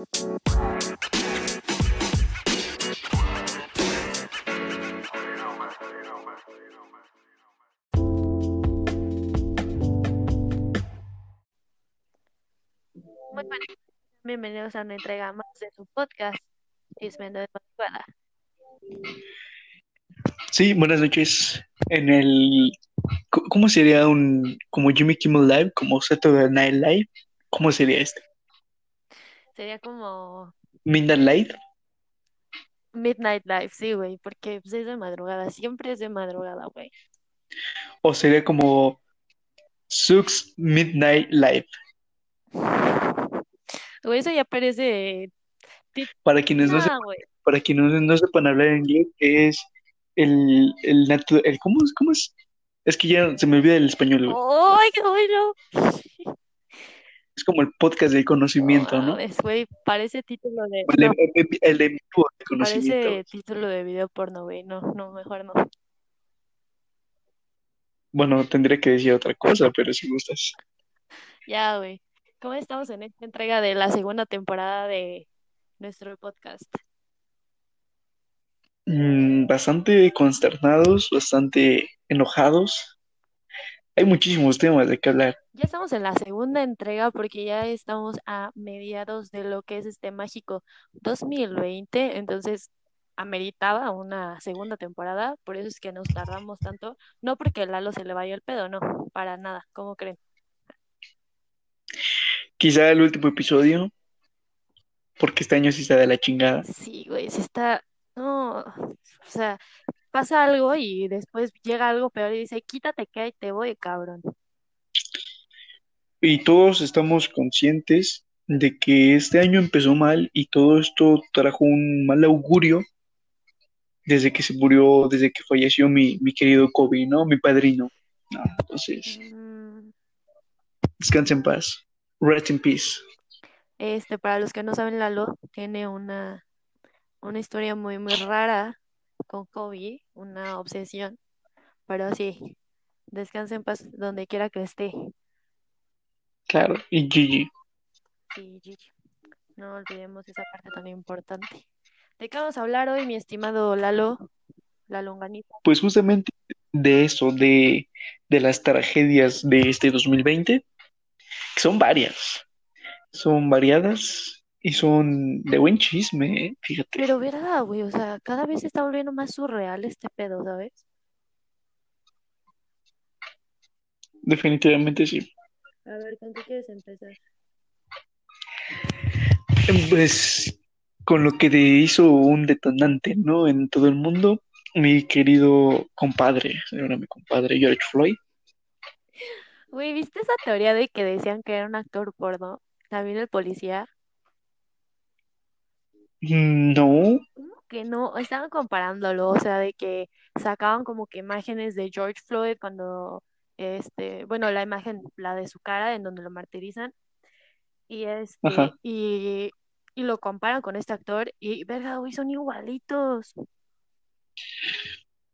Muy buenas. Bienvenidos a una entrega más de su podcast, Chismendo de Madrugada. Sí, buenas noches. En el, ¿cómo sería un, como Jimmy Kimmel Live, como Saturday Night Live? ¿Cómo sería este? Sería como Midnight Light. Midnight Live, sí, güey, porque pues, es de madrugada, siempre es de madrugada, güey. O sería como Sux Midnight Live. Güey, eso ya parece Para quienes no, sepan, para quienes no sepan hablar inglés, es el, el, natu- el ¿cómo, es- ¿cómo es? Es que ya se me olvida el español, güey. ¡Ay, qué bueno! Es como el podcast del conocimiento, No mames, güey, parece título de... El, No, el, el en vivo de conocimiento. parece título de video porno, güey. No, no, mejor no. Bueno, tendría que decir otra cosa, pero si gustas. Ya, güey. ¿Cómo estamos en esta entrega de la segunda temporada de nuestro podcast? Mm, bastante consternados, bastante enojados. Hay muchísimos temas de qué hablar. Ya estamos en la segunda entrega porque ya estamos a mediados de lo que es este mágico 2020, entonces ameritaba una segunda temporada, por eso es que nos tardamos tanto, no porque Lalo se le vaya el pedo, no, para nada, ¿cómo creen? Quizá el último episodio, porque este año sí está de la chingada. Sí, güey, si está, no, o sea, pasa algo y después llega algo peor y dice, quítate que ahí te voy, cabrón. Y todos estamos conscientes de que este año empezó mal y todo esto trajo un mal augurio desde que se murió, desde que falleció mi, mi querido Kobe, ¿no? Mi padrino. No, entonces, Mm, descansa en paz. Rest in peace. Este, para los que no saben, Lalo tiene una, una historia muy, muy rara con Kobe, una obsesión, pero sí, descansa en paz donde quiera que esté. Claro, y Gigi. Sí, Gigi, no olvidemos esa parte tan importante. ¿De qué vamos a hablar hoy, mi estimado Lalo, la longanita? Pues justamente de eso, de, de las tragedias de este 2020, que son varias, son variadas y son de buen chisme, ¿eh? Fíjate. Pero verdad, güey, o sea, cada vez se está volviendo más surreal este pedo, ¿sabes? Definitivamente sí. A ver, ¿con qué quieres empezar? Pues con lo que te hizo un detonante, ¿no? En todo el mundo, mi querido compadre, ahora mi compadre George Floyd. Güey, ¿viste esa teoría de que decían que era un actor porno? También el policía. Mm, No, ¿Cómo que no? Estaban comparándolo, o sea, de que sacaban como que imágenes de George Floyd cuando, este, bueno, la imagen, la de su cara, en donde lo martirizan, y este, ajá. y, y lo comparan con este actor, y verga, güey, son igualitos.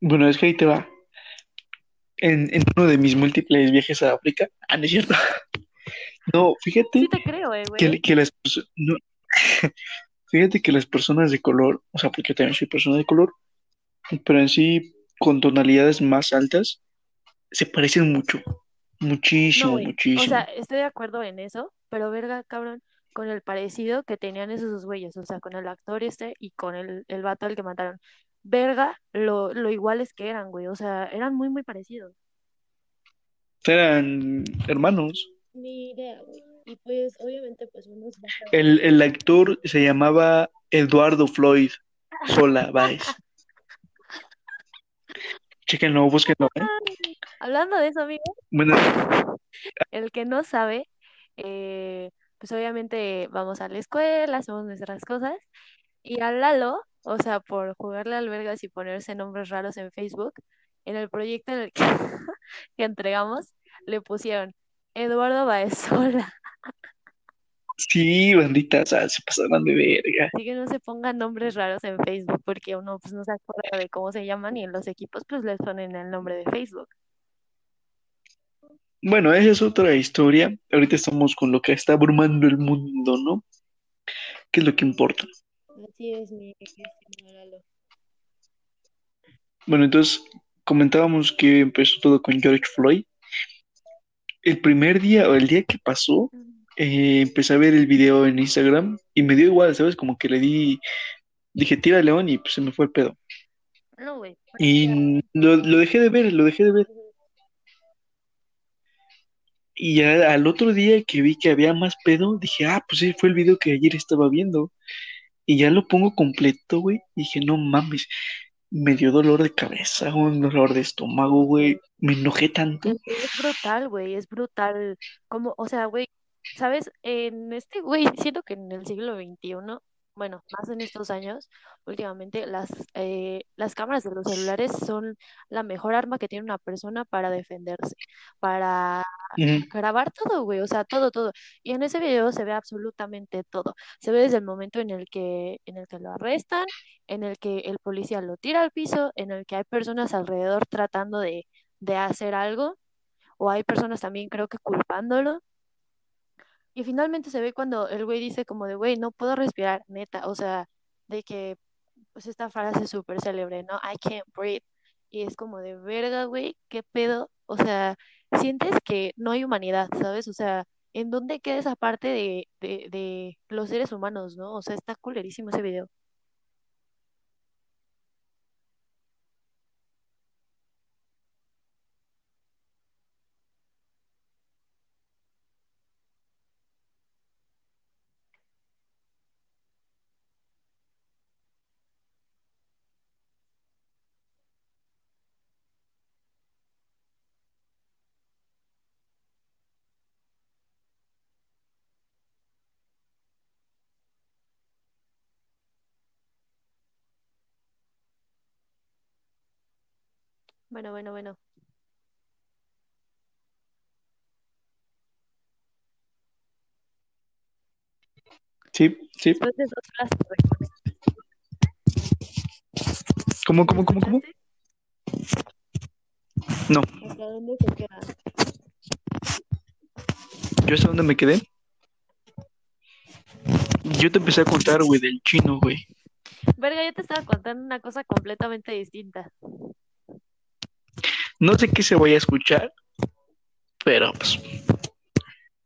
Bueno, es que ahí te va. En, en uno de mis múltiples viajes a África, ah, no es cierto. No, fíjate Sí te creo, eh, que, güey. que las perso- no, fíjate que las personas de color, o sea, porque también soy persona de color, pero en sí con tonalidades más altas, se parecen mucho, No, muchísimo, güey, o muchísimo. sea, estoy de acuerdo en eso, pero verga, cabrón, con el parecido que tenían esos güeyes, o sea, con el actor este y con el, el vato al que mataron. Verga, lo, lo iguales que eran, güey, o sea, eran muy, muy parecidos. Eran hermanos. Ni idea, güey. Y pues, obviamente, pues unos. El, el actor se llamaba Eduardo Floyd Sola Baez. Chéquenlo, búsquenlo, ¿eh? Hablando de eso, amigo, Bueno, el que no sabe, eh, pues obviamente vamos a la escuela, hacemos nuestras cosas, y a Lalo, o sea, por jugarle al vergas y ponerse nombres raros en Facebook, en el proyecto en el que, que entregamos, le pusieron Eduardo Baezola. Sí, bandita, o sea, se pasaron de verga. Así que no se pongan nombres raros en Facebook porque uno pues no se acuerda de cómo se llaman y en los equipos pues les ponen el nombre de Facebook. Bueno, esa es otra historia. Ahorita estamos con lo que está abrumando el mundo, ¿no? ¿Qué es lo que importa? Así es, mi. Bueno, entonces comentábamos que empezó todo con George Floyd. El primer día o el día que pasó, eh, empecé a ver el video en Instagram y me dio igual, ¿sabes? Como que le di, dije, tira león y pues se me fue el pedo. No, güey. Y lo, lo dejé de ver, lo dejé de ver. Y ya al otro día que vi que había más pedo, dije, ah, pues sí, fue el video que ayer estaba viendo. Y ya lo pongo completo, güey. Dije, no mames, me dio dolor de cabeza, un dolor de estómago, güey. Me enojé tanto. Es, es brutal, güey, es brutal. Como, o sea, güey, ¿sabes? En este, güey, siento que en el siglo XXI, bueno, más en estos años, últimamente, las, eh, las cámaras de los celulares son la mejor arma que tiene una persona para defenderse, para grabar todo, güey, o sea, todo, todo. Y en ese video se ve absolutamente todo. Se ve desde el momento en el que, en el que lo arrestan, en el que el policía lo tira al piso, en el que hay personas alrededor tratando de, de hacer algo, o hay personas también creo que culpándolo. Y finalmente se ve cuando el güey dice como de, güey, no puedo respirar, neta, o sea, de que, pues esta frase súper célebre, ¿no? I can't breathe. Y es como de, verga, güey, ¿qué pedo? O sea, sientes que no hay humanidad, ¿sabes? O sea, ¿en dónde queda esa parte de, de, de los seres humanos, ¿no? O sea, está culerísimo ese video. Bueno, bueno, bueno. Sí, sí. Después de dos frases, güey, ¿Cómo, ¿me cómo, cómo, cómo? No, ¿Hasta dónde se queda? yo sé dónde me quedé. Yo te empecé a contar, güey, del chino, güey. Verga, yo te estaba contando una cosa completamente distinta. No sé qué se vaya a escuchar, pero pues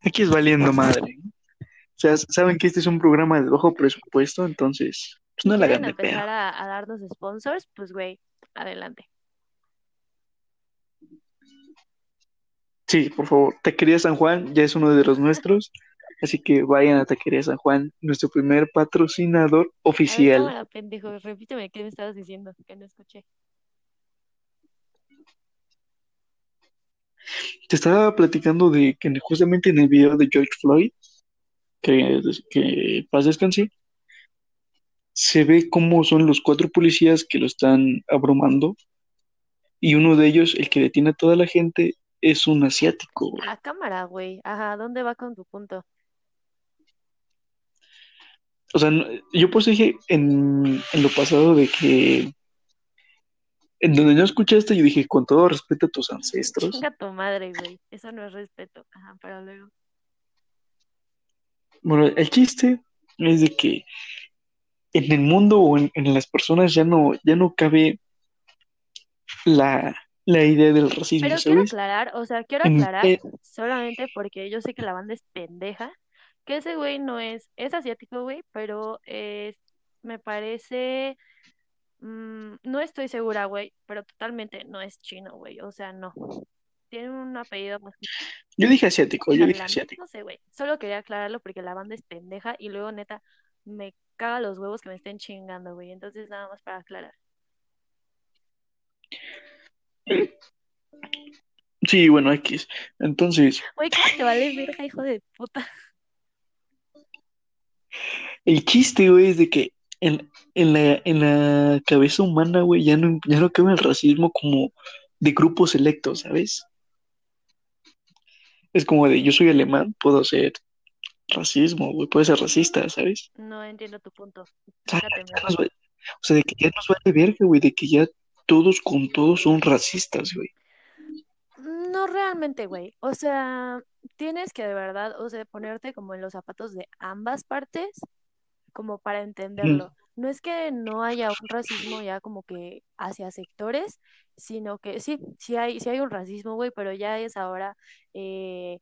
aquí es valiendo madre. O sea, saben que este es un programa de bajo presupuesto, entonces pues no la hagan de empezar a, a darnos sponsors, pues güey, adelante. Sí, por favor, Taquería San Juan ya es uno de los nuestros, así que vayan a Taquería San Juan, nuestro primer patrocinador oficial. cámara, pendejo, repíteme qué me estabas diciendo, que no escuché. Te estaba platicando de que justamente en el video de George Floyd, que, que paz descanse, se ve cómo son los cuatro policías que lo están abrumando y uno de ellos, el que detiene a toda la gente, es un asiático, güey. A cámara, güey. Ajá, ¿dónde va con tu punto? O sea, yo pues dije en, en lo pasado de que en donde no escuchaste, yo dije con todo respeto a tus ancestros. Chinga tu madre, güey. Eso no es respeto. Ajá, pero luego. Bueno, el chiste es de que en el mundo o en, en las personas ya no, ya no cabe la, la idea del racismo, Pero quiero ¿sabes? aclarar, o sea, quiero aclarar, eh, solamente porque yo sé que la banda es pendeja, que ese güey no es, es asiático, güey, pero es, me parece, mm, no estoy segura, güey, pero totalmente no es chino, güey, o sea, no. Tiene un apellido más yo dije asiático, yo dije asiático. no sé, güey. Solo quería aclararlo porque la banda es pendeja y luego, neta, me caga los huevos que me estén chingando, güey. Entonces, nada más para aclarar. Sí, bueno, X. Entonces, Güey, ¿cómo te vale verga, hijo de puta? el chiste, güey, es de que en, en la, en la cabeza humana, güey, ya no, ya no cabe el racismo como de grupos selectos, ¿sabes? Es como de yo soy alemán, puedo ser racismo, güey, puedo ser racista, ¿sabes? No entiendo tu punto. O sea, va- o sea, de que ya nos vale verga, güey, de que ya todos con todos son racistas, güey. No realmente, güey. O sea, tienes que de verdad, o sea, ponerte como en los zapatos de ambas partes como para entenderlo. No es que no haya un racismo ya como que hacia sectores, sino que sí, sí hay, sí hay un racismo, güey, pero ya es ahora eh,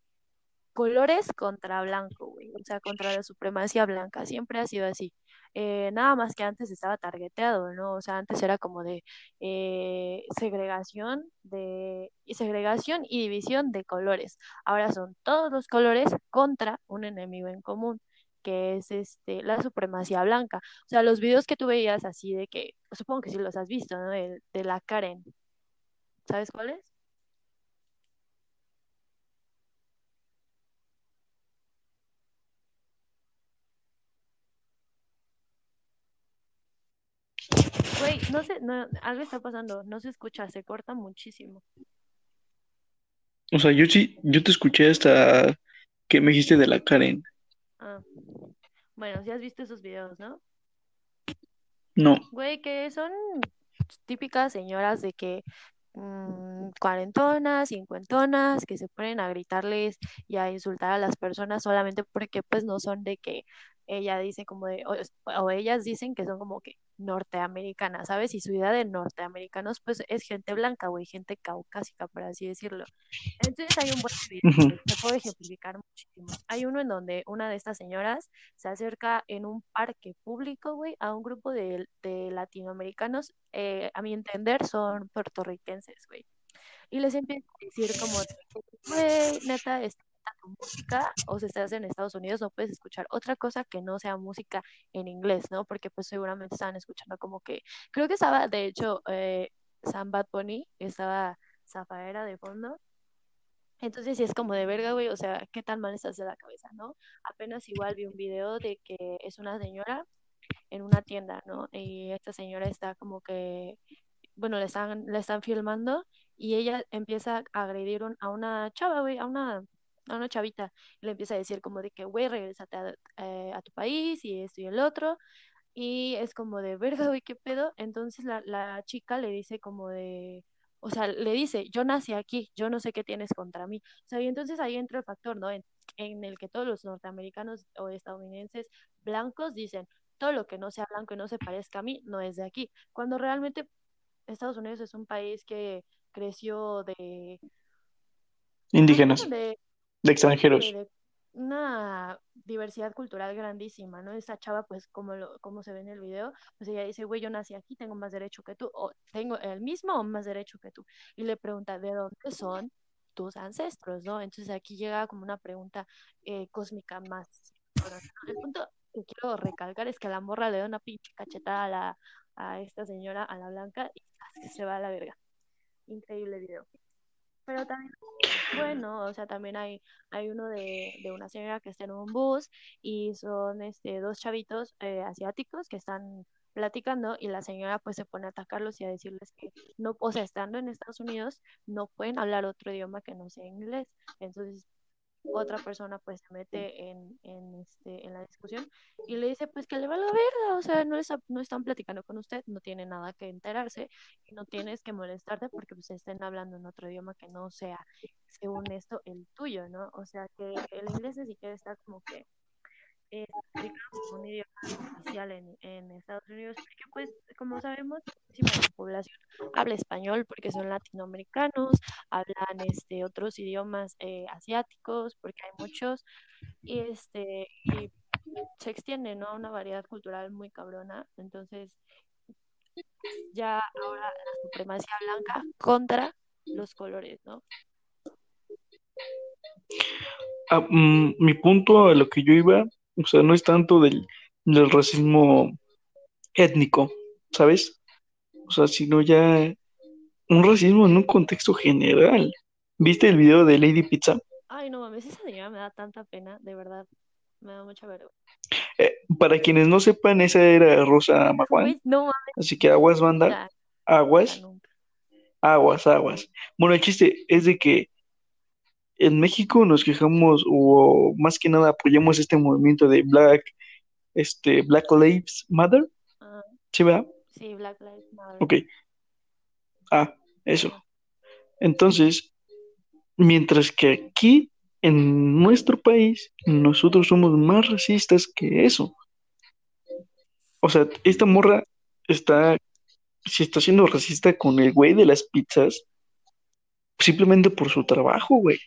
colores contra blanco, güey, o sea, contra la supremacía blanca, siempre ha sido así. Eh, nada más que antes estaba targeteado, ¿no? O sea, antes era como de eh, segregación de segregación y división de colores. Ahora son todos los colores contra un enemigo en común, que es este la supremacía blanca. O sea, los videos que tú veías así de que, supongo que sí los has visto, ¿no? De, de la Karen, ¿sabes cuál es? Güey, no sé, no, algo está pasando, no se escucha, se corta muchísimo. O sea, yo sí, yo te escuché hasta que me dijiste de la Karen. Ah, bueno, si has visto esos videos, ¿no? No. Güey, que son típicas señoras de que mm, cuarentonas, cincuentonas, que se ponen a gritarles y a insultar a las personas solamente porque pues no son de que ella dice como de, o, o ellas dicen que son como que norteamericanas, ¿sabes? Y su idea de norteamericanos pues es gente blanca, güey, gente caucásica, por así decirlo. Entonces hay un buen video, te puedo ejemplificar muchísimo. Hay uno en donde una de estas señoras se acerca en un parque público, güey, a un grupo de, de latinoamericanos, eh, a mi entender, son puertorriquenses, güey. Y les empieza a decir como, güey, neta, esta tu música, o si estás en Estados Unidos, no puedes escuchar otra cosa que no sea música en inglés, ¿no? Porque pues seguramente estaban escuchando como que, creo que estaba, de hecho, eh, Sam Bad Bunny, estaba Zafaera de fondo, entonces sí es como de verga, güey, o sea, ¿qué tan mal estás de la cabeza, no? Apenas igual vi un video de que es una señora en una tienda, ¿no? Y esta señora está como que, bueno, le están, le están filmando y ella empieza a agredir un- a una chava, güey, a una, a una chavita. Y le empieza a decir como de que, güey, regrésate a, eh, a tu país y esto y el otro. Y es como de, verga, güey, ¿qué pedo? Entonces la, la chica le dice como de, o sea, le dice, yo nací aquí, yo no sé qué tienes contra mí. O sea, y entonces ahí entra el factor, ¿no? En, en el que todos los norteamericanos o estadounidenses blancos dicen, todo lo que no sea blanco y no se parezca a mí no es de aquí. Cuando realmente Estados Unidos es un país que creció de, ajá, Indígenas, de de extranjeros. de una diversidad cultural grandísima, ¿no? Esa chava, pues, como lo, como se ve en el video, pues ella dice, güey, yo nací aquí, tengo más derecho que tú, o tengo el mismo o más derecho que tú. Y le pregunta, ¿de dónde son tus ancestros, no? Entonces aquí llega como una pregunta eh, cósmica más. El punto que quiero recalcar es que la morra le da una pinche cachetada a la, a esta señora, a la blanca, y se va a la verga. Increíble video. Pero también bueno, o sea, también hay, hay uno de, de una señora que está en un bus y son este, dos chavitos eh, asiáticos que están platicando y la señora pues se pone a atacarlos y a decirles que no, o sea, estando en Estados Unidos no pueden hablar otro idioma que no sea inglés. Entonces otra persona pues se mete en, en, este, en la discusión y le dice pues que le va la verga, o sea, no, es, no están platicando con usted, no tiene nada que enterarse y no tienes que molestarte porque pues estén hablando en otro idioma que no sea, según esto, el tuyo, ¿no? O sea, que el inglés ni siquiera está como que eh, un idioma oficial en, Estados Unidos, porque pues como sabemos, la población habla español porque son latinoamericanos, hablan este otros idiomas eh, asiáticos porque hay muchos y este y se extiende no una variedad cultural muy cabrona. Entonces ya ahora la supremacía blanca contra los colores no Ah, mm, mi punto a lo que yo iba, o sea, no es tanto del, del racismo étnico, ¿sabes? O sea, sino ya un racismo en un contexto general. ¿Viste el video de Lady Pizza? ay no mames esa señora me da tanta pena de verdad me da mucha vergüenza Eh, para quienes no sepan, esa era Rosa Maguán, güey no mames así que aguas, banda, aguas, aguas, aguas. Bueno, el chiste es de que en México nos quejamos, o más que nada apoyamos este movimiento de Black, este, Black Lives Matter, ah, ¿sí, verdad? sí Black Lives Matter Ok, ah, eso. Entonces, mientras que aquí, en nuestro país, nosotros somos más racistas que eso. O sea, esta morra está, si está siendo racista con el güey de las pizzas, simplemente por su trabajo, güey.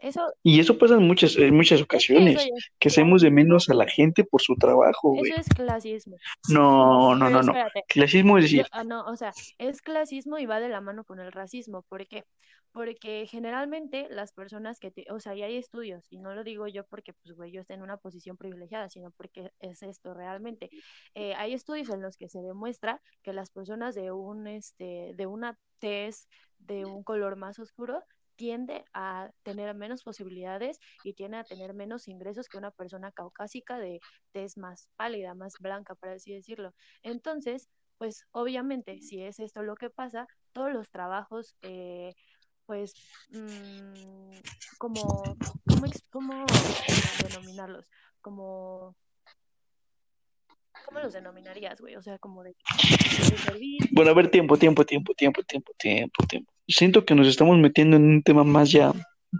Eso, Y eso pasa en muchas, en muchas es que eso ocasiones, es que hacemos de menos a la gente por su trabajo, güey. Eso es clasismo. No, no, Pero no, no. espérate, Clasismo es yo, decir, ah, no, o sea, es clasismo y va de la mano con el racismo. ¿Por qué? Porque generalmente las personas que te, o sea, y hay estudios, y no lo digo yo porque, pues, güey, yo estoy en una posición privilegiada, sino porque es esto realmente. Eh, hay estudios en los que se demuestra que las personas de un, este, de una tez de un color más oscuro tiende a tener menos posibilidades y tiende a tener menos ingresos que una persona caucásica de tez más pálida, más blanca, por así decirlo. Entonces, pues obviamente, si es esto lo que pasa, todos los trabajos, eh, pues, mmm, como, ¿cómo, cómo denominarlos? Como, ¿cómo los denominarías, güey? O sea, como de, bueno, a ver, tiempo, tiempo, tiempo, tiempo, tiempo, tiempo, tiempo. Siento que nos estamos metiendo en un tema más ya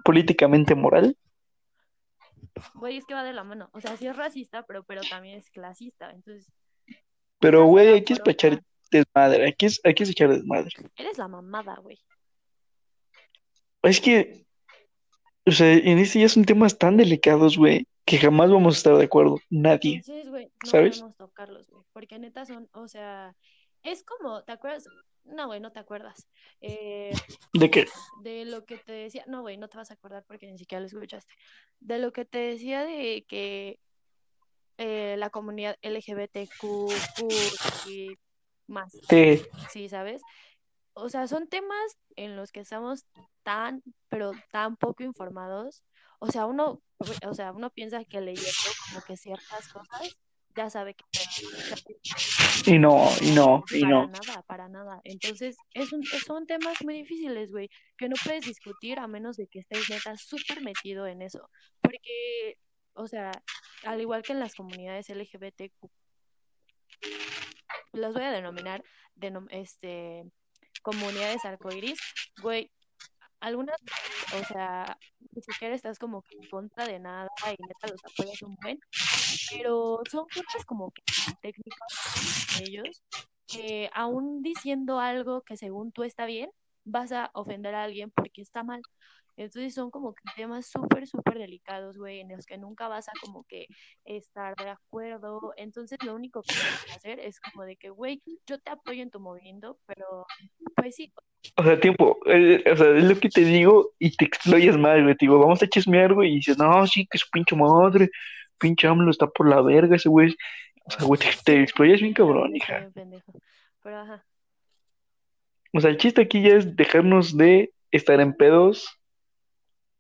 políticamente moral, güey, es que va de la mano. O sea, sí es racista, pero, pero también es clasista. Entonces, pero, güey, aquí es para echar desmadre, aquí es, aquí es echar desmadre. Eres la mamada, güey. Es que, o sea, en este ya son temas tan delicados, güey, que jamás vamos a estar de acuerdo, nadie, Entonces, güey, no ¿sabes? podemos tocarlos, güey, porque neta son, o sea, es como, ¿te acuerdas? No, güey, no te acuerdas. Eh, ¿De qué? de lo que te decía, no, güey, no te vas a acordar porque ni siquiera lo escuchaste. De lo que te decía de que eh, la comunidad LGBTQ y más, Te, sí, ¿sabes? O sea, son temas en los que estamos tan, pero tan poco informados. O sea, uno, o sea, uno piensa que leyendo como que ciertas cosas ya sabe que y no, y no, y para no. nada, para nada. Entonces, es un, son temas muy difíciles, güey, que no puedes discutir a menos de que estés neta súper metido en eso. Porque, o sea, al igual que en las comunidades LGBTQ, las voy a denominar denom- este, comunidades arcoíris, güey, algunas o sea, ni siquiera estás como que en contra de nada y neta los apoyas un buen, pero son cosas como que técnicas ellos que aún diciendo algo que según tú está bien, vas a ofender a alguien porque está mal. Entonces son como que temas súper, súper delicados, güey, en los que nunca vas a como que estar de acuerdo. Entonces lo único que puedes hacer es como de que, güey, yo te apoyo en tu movimiento, pero pues sí, O sea, tiempo, eh, o sea, es lo que te digo y te exployas mal, güey, te digo, vamos a chismear, güey, y dices, no, sí, que su pinche madre, pinche AMLO está por la verga ese güey. O sea, güey, te, te exployas bien cabrón, hija. Pero ajá. O sea, el chiste aquí ya es dejarnos de estar en pedos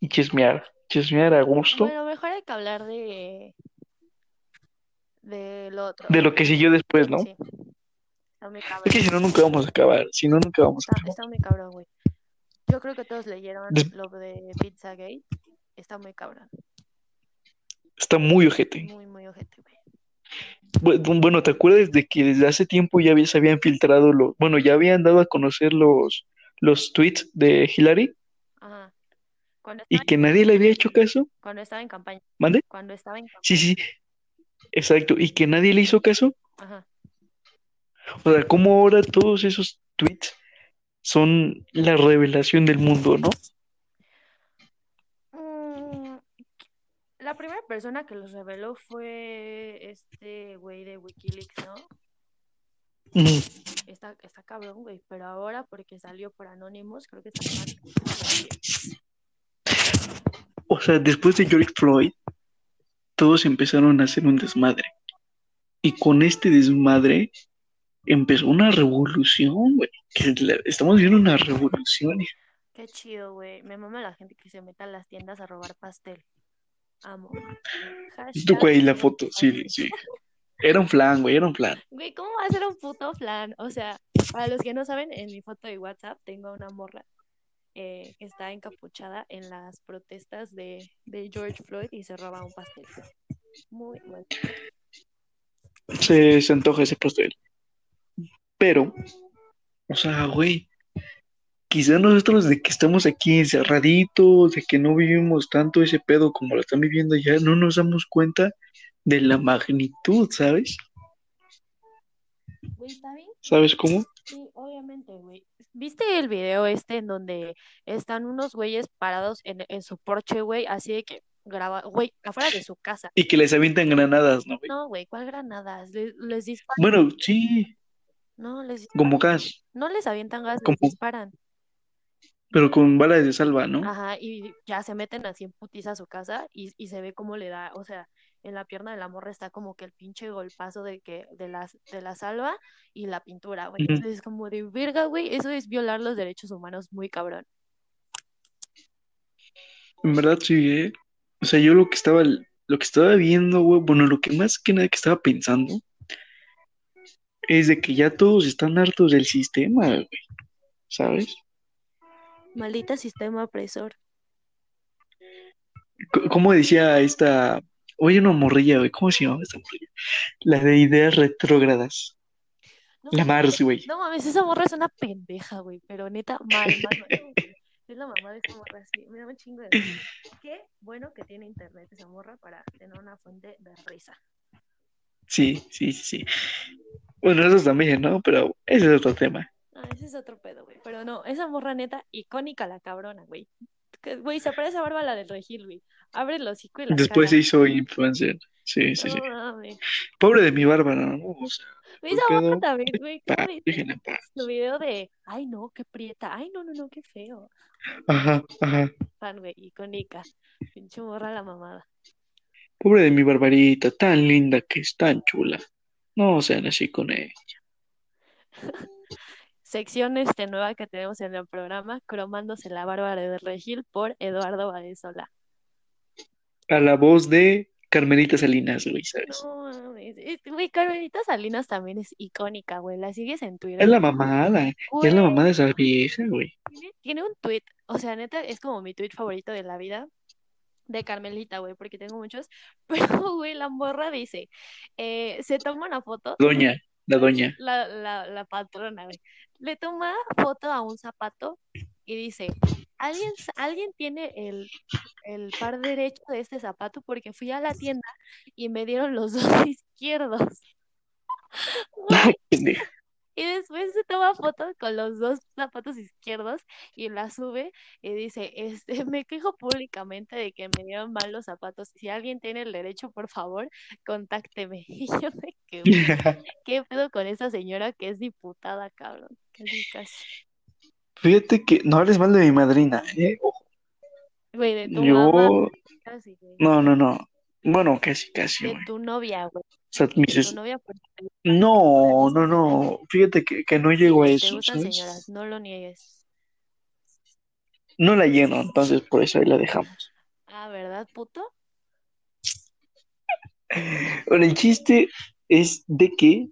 y chismear. Chismear a gusto Bueno, mejor hay que hablar de, de lo otro. de lo que siguió después, ¿no? Sí, está muy cabrón. Es que si no, nunca vamos a acabar. Si no, nunca vamos a Está, acabar. está muy cabrón, güey. Yo creo que todos leyeron Des- lo de Pizzagate. Está muy cabrón. Está muy ojete. Muy, muy ojete, güey. Bu- Bueno, ¿te acuerdas de que desde hace tiempo ya se habían filtrado los, bueno, ya habían dado a conocer los, los tweets de Hillary y que nadie le había hecho caso? cuando estaba en campaña. ¿Mande? Cuando estaba en campaña. Sí, sí, exacto. Y que nadie le hizo caso. Ajá. O sea, cómo ahora todos esos tweets son la revelación del mundo, ¿no? Mm, la primera persona que los reveló fue este güey de Wikileaks, ¿no? Ujú. Está, está cabrón, güey. Pero ahora, porque salió por Anonymous, creo que está más. O sea, después de George Floyd, todos empezaron a hacer un desmadre. Y con este desmadre empezó una revolución, güey. Estamos viendo una revolución. Qué chido, güey. Me mama la gente que se meta a las tiendas a robar pastel. Amo. Tú, güey, la foto, sí, sí. Era un flan, güey, era un flan. Güey, ¿cómo va a ser un puto flan? O sea, para los que no saben, en mi foto de WhatsApp tengo una morra eh, está encapuchada en las protestas de, de George Floyd y se roba un pastel. Muy bueno. Se, se antoja ese pastel. Pero, o sea, güey, quizá nosotros de que estamos aquí encerraditos, de que no vivimos tanto ese pedo como lo están viviendo ya, no nos damos cuenta de la magnitud, ¿sabes? ¿Sabes cómo? Sí, obviamente, güey. ¿Viste el video este en donde están unos güeyes parados en, en su porche, güey? Así de que graba, güey, afuera de su casa. Y que les avientan granadas, ¿no, güey? No, güey, ¿cuál granadas? Les, les disparan. Bueno, sí, No, les como gas, no les avientan gas, les como, disparan. pero con balas de salva, ¿no? Ajá, y ya se meten así en putiza a su casa y, y se ve cómo le da, o sea, en la pierna de la morra está como que el pinche golpazo de que, de las, de la salva y la pintura, güey. Entonces, como de verga, güey, eso es violar los derechos humanos muy cabrón. En verdad, sí, ¿eh? O sea, yo lo que estaba, lo que estaba viendo, güey, bueno, lo que más que nada que estaba pensando es de que ya todos están hartos del sistema, güey, ¿sabes? Maldita sistema opresor. ¿Cómo decía esta, oye, una morrilla, güey, ¿cómo se llama esta morrilla? La de ideas retrógradas, No la Mars, güey. no mames, esa morra es una pendeja, güey, pero neta, mal, mal, mal. Es la mamá de esa morra, sí, me da un chingo de risa. Qué bueno que tiene internet esa morra para tener una fuente de risa. Sí, sí, sí, sí. Bueno, eso también, ¿no? Pero ese es otro tema. Ah, ese es otro pedo, güey. Pero no, esa morra neta, icónica la cabrona, güey. Güey, se parece a Bárbara del Regil, güey. Abre el hocico y la Después caga. se hizo influencer. Sí, sí, sí. No. Pobre de mi Bárbara, ¿no? O sea, Güey, ¿por esa no? también, güey, paz. Su video de, ay no, qué prieta. Ay, no, no, no, qué feo. Ajá, ajá. Fan, güey, icónica. Pinche morra la mamada. Pobre de mi Barbarita, tan linda que es, tan chula. No sean así con ella. Sección este nueva que tenemos en el programa, Cromándose la Bárbara del Regil por Eduardo Badesola. A la voz de Carmelita Salinas, güey, ¿sabes? No es- Güey, Carmelita Salinas también es icónica, güey. La sigues en Es Twitter. la mamada, es la Güey, mamada de esa vieja, güey. tiene, tiene un tweet, o sea, neta, es como mi tweet favorito de la vida de Carmelita, güey, porque tengo muchos. Pero, güey, la morra dice, eh, se toma una foto, Doña, la doña. la, la, la patrona, güey, le toma foto a un zapato y dice, ¿alguien, alguien tiene el, el par derecho de este zapato? Porque fui a la tienda y me dieron los dos izquierdos. Güey. Y después se toma fotos con los dos zapatos izquierdos y la sube y dice, este, me quejo públicamente de que me dieron mal los zapatos. Si alguien tiene el derecho, por favor, contácteme. Y yo me quedé, ¿qué pedo con esa señora que es diputada, cabrón? Casi, casi. Fíjate que no hables mal de mi madrina, ¿eh? Ojo. Güey, de tu mamá, Yo, casi, güey. no, no, no. Bueno, casi, casi, De güey. tu novia, güey. Sea, mis novia, No, no, no. Fíjate que, que no llego a te eso, ¿sabes? señoras, no lo niegues. No la lleno, entonces por eso ahí la dejamos. Ah, ¿verdad, puto? Bueno, el chiste es de que,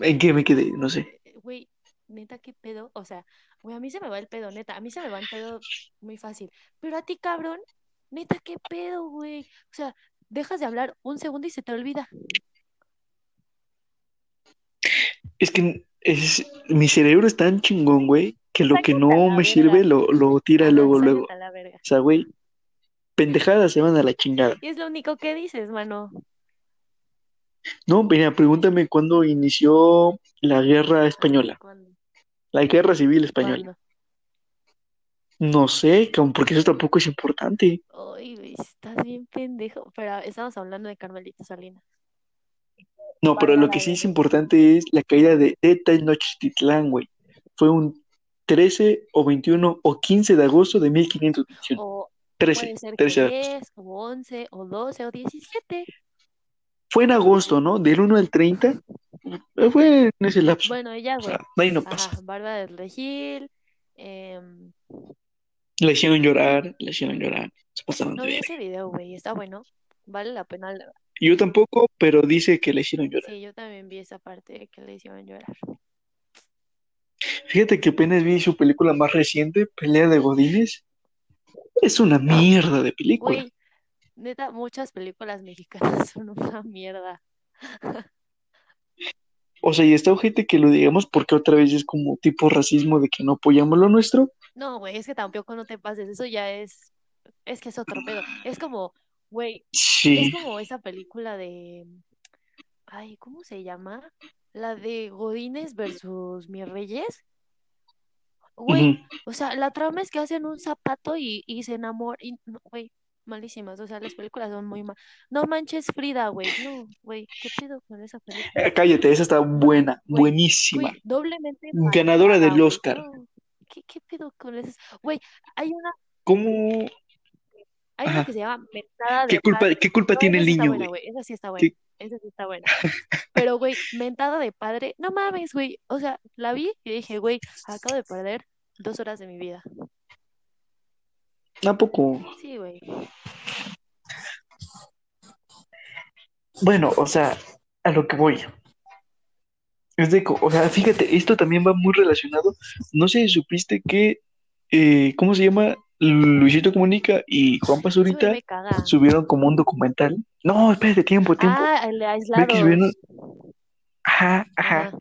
¿en qué me quedé? No sé. Eh, Güey, neta, ¿qué pedo? O sea, güey, a mí se me va el pedo, neta. A mí se me va el pedo muy fácil. Pero a ti, cabrón, neta, ¿qué pedo, güey? O sea, dejas de hablar un segundo y se te olvida. Es que es, mi cerebro es tan chingón, güey, que lo que no me sirve lo, lo tira Ajá, luego, luego. sáquense a la verga. O sea, güey, pendejadas se van a la chingada. Y es lo único que dices, mano. No, mira, pregúntame cuándo inició la guerra española, ¿cuándo? la guerra civil española. ¿Cuándo? No sé, porque eso tampoco es importante. Güey, estás bien pendejo. Pero estamos hablando de Carmelita Salinas. No, pero lo que sí es importante es la caída de, de Tenochtitlán, güey. Fue un 13 o 21 o 15 de agosto de 1521. O 13, puede ser que 13 de agosto. 10, o 11, o 12, o 17. Fue en agosto, ¿no? Del 1 al 30. eh, Fue en ese lapso. Bueno, ya, O güey. sea, de ahí no pasa. Ajá, Bárbara del Regil. em, Le hicieron llorar, le hicieron llorar. Se pasaron no de vi ese video, güey. Está bueno. Vale la pena. la- Yo tampoco, pero dice que le hicieron llorar. Sí, yo también vi esa parte de que le hicieron llorar. Fíjate que apenas vi su película más reciente, Pelea de Godines. Es una mierda de película. Güey, neta, muchas películas mexicanas son una mierda. O sea, y está ojete que lo digamos porque otra vez es como tipo racismo de que no apoyamos lo nuestro. No, güey, es que tampoco no te pases. Eso ya es. Es que es otro pedo. Es como, güey, es Sí. como esa película de. Ay, ¿cómo se llama? la de Godines versus Mis Reyes. Güey, o sea, la trama es que hacen un zapato y, y se enamoran. Güey, malísimas. O sea, las películas son muy mal. No manches Frida, güey. No, güey, ¿qué pedo con esa película? Eh, Cállate, esa está buena, buenísima. doblemente Ganadora del. Oscar. No, ¿qué, qué pedo con esas? Güey, hay una, ¿Cómo? Hay una Ajá. que se llama Mentada ¿Qué de culpa, Padre. qué culpa No, tiene el niño, güey? Esa sí está buena. ¿Qué- Esa sí está buena. Pero, güey, mentada de padre. No mames, güey. O sea, la vi y dije, güey, acabo de perder dos horas de mi vida. ¿A poco? Sí, güey. Bueno, o sea, a lo que voy. Es de, o sea, fíjate, esto también va muy relacionado. No sé si supiste que, eh, ¿cómo se llama? Luisito Comunica y Juan Pazurita subieron como un documental. No, espérate, tiempo, tiempo. Ah, el subieron. Ajá, ajá.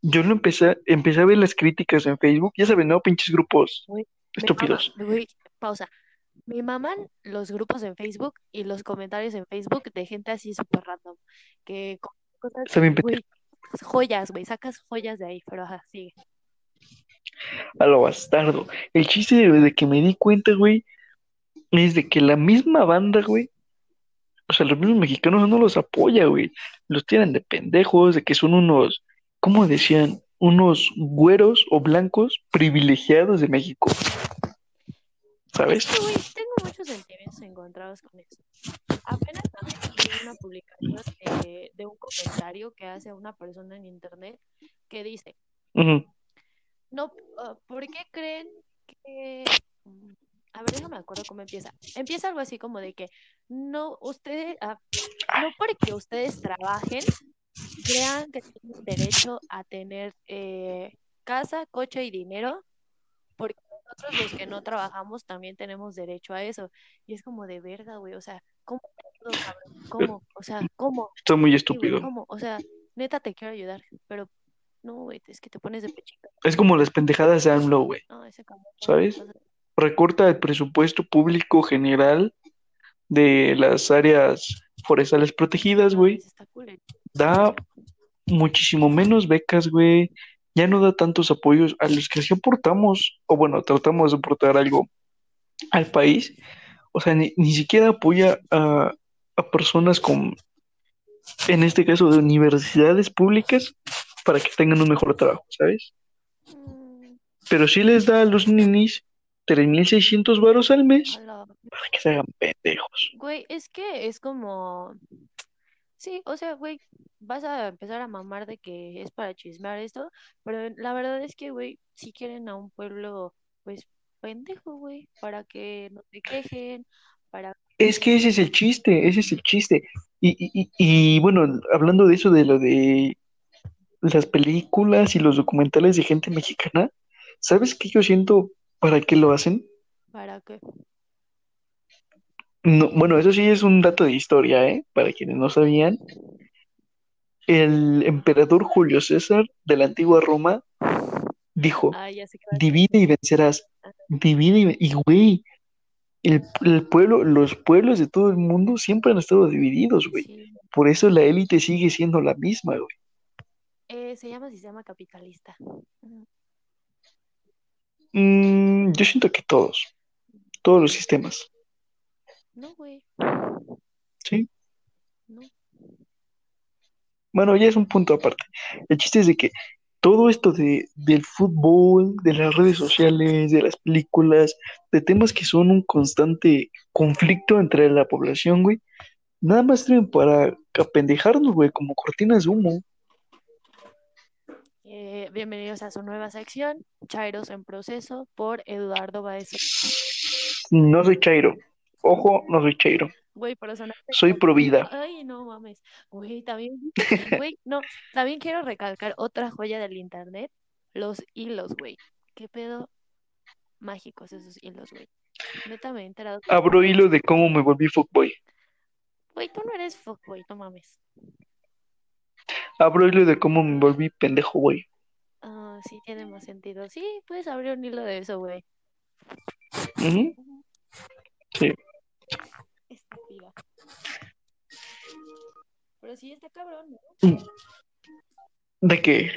Yo lo empecé, empecé a ver las críticas en Facebook. Ya saben, ¿no? Pinches grupos me estúpidos. pausa. Me maman los grupos en Facebook y los comentarios en Facebook de gente así súper random. Que con cosas, Está bien güey, joyas, güey, sacas joyas de ahí, pero ajá, sigue. A lo bastardo. El chiste de, que me di cuenta, güey, es de que la misma banda, güey, o sea, los mismos mexicanos no los apoya, güey. Los tienen de pendejos, de que son unos, ¿cómo decían? Unos güeros o blancos privilegiados de México. Es ¿Sabes? que, güey, tengo muchos sentimientos encontrados con eso. Apenas también vi una publicación de, de un comentario que hace una persona en internet que dice, Ujú. No, ah, ¿por qué creen que... mm, A ver, no me acuerdo cómo empieza. Empieza algo así como de que no, ustedes, ah, no porque ustedes trabajen, crean que tienen derecho a tener eh, casa, coche y dinero, porque nosotros los que no trabajamos también tenemos derecho a eso. Y es como de verga, güey, o sea, ¿cómo? ¿Cómo? O sea, ¿cómo? Está muy Sí, güey, estúpido. ¿cómo? O sea, neta te quiero ayudar, pero no, güey, es que te pones de pechito. Es como las pendejadas de AMLO, güey. No, ese cabrón. no, ¿Sabes? Recorta el presupuesto público general de las áreas forestales protegidas, güey. Da muchísimo menos becas, güey. Ya no da tantos apoyos a los que sí aportamos, o bueno, tratamos de aportar algo al país. O sea, ni, ni siquiera apoya a, a personas con, en este caso, de universidades públicas para que tengan un mejor trabajo, ¿sabes? Mm, Pero sí les da a los ninis 3.600 varos al mes para que se hagan pendejos. Güey, es que es como... Sí, o sea, güey, vas a empezar a mamar de que es para chismear esto, pero la verdad es que, güey, si quieren a un pueblo, pues, pendejo, güey, para que no te quejen, para... Es que ese es el chiste, ese es el chiste. Y, y, y, y, bueno, hablando de eso, de lo de las películas y los documentales de gente mexicana, ¿sabes qué yo siento para qué lo hacen? para que... No, bueno, eso sí es un dato de historia, ¿eh? Para quienes no sabían. El emperador Julio César de la antigua Roma dijo, Ah, divide y vencerás, divide y, ven-". y güey, el, el pueblo, los pueblos de todo el mundo siempre han estado divididos, güey. Sí. Por eso la élite sigue siendo la misma, güey. Eh, se llama sistema capitalista. Mm, yo siento que todos, todos los sistemas, No, güey, ¿sí? no. Bueno, ya es un punto aparte. El chiste es de que todo esto de, del fútbol, de las redes sociales, de las películas, de temas que son un constante conflicto entre la población, güey, nada más sirven para apendejarnos, güey, como cortinas de humo. Eh, bienvenidos a su nueva sección, Chairos en proceso, por Eduardo Baez. No soy Chairo. Ojo, no soy Chairo. Güey, pero sonaste Soy como- pro vida. Ay, no mames. Güey, también, güey, no, también quiero recalcar otra joya del internet, los hilos, güey. ¿Qué pedo? Mágicos esos hilos, güey. Neta me he enterado. Abro hilo de cómo me volví fuckboy. Güey, tú no eres fuckboy, no mames. Abro hilo de cómo me volví pendejo, güey. Ah, sí, tiene más sentido. Sí, puedes abrir un hilo de eso, güey. Ujú. Sí. Estúpida. Pero sí está cabrón, ¿no? ¿De qué?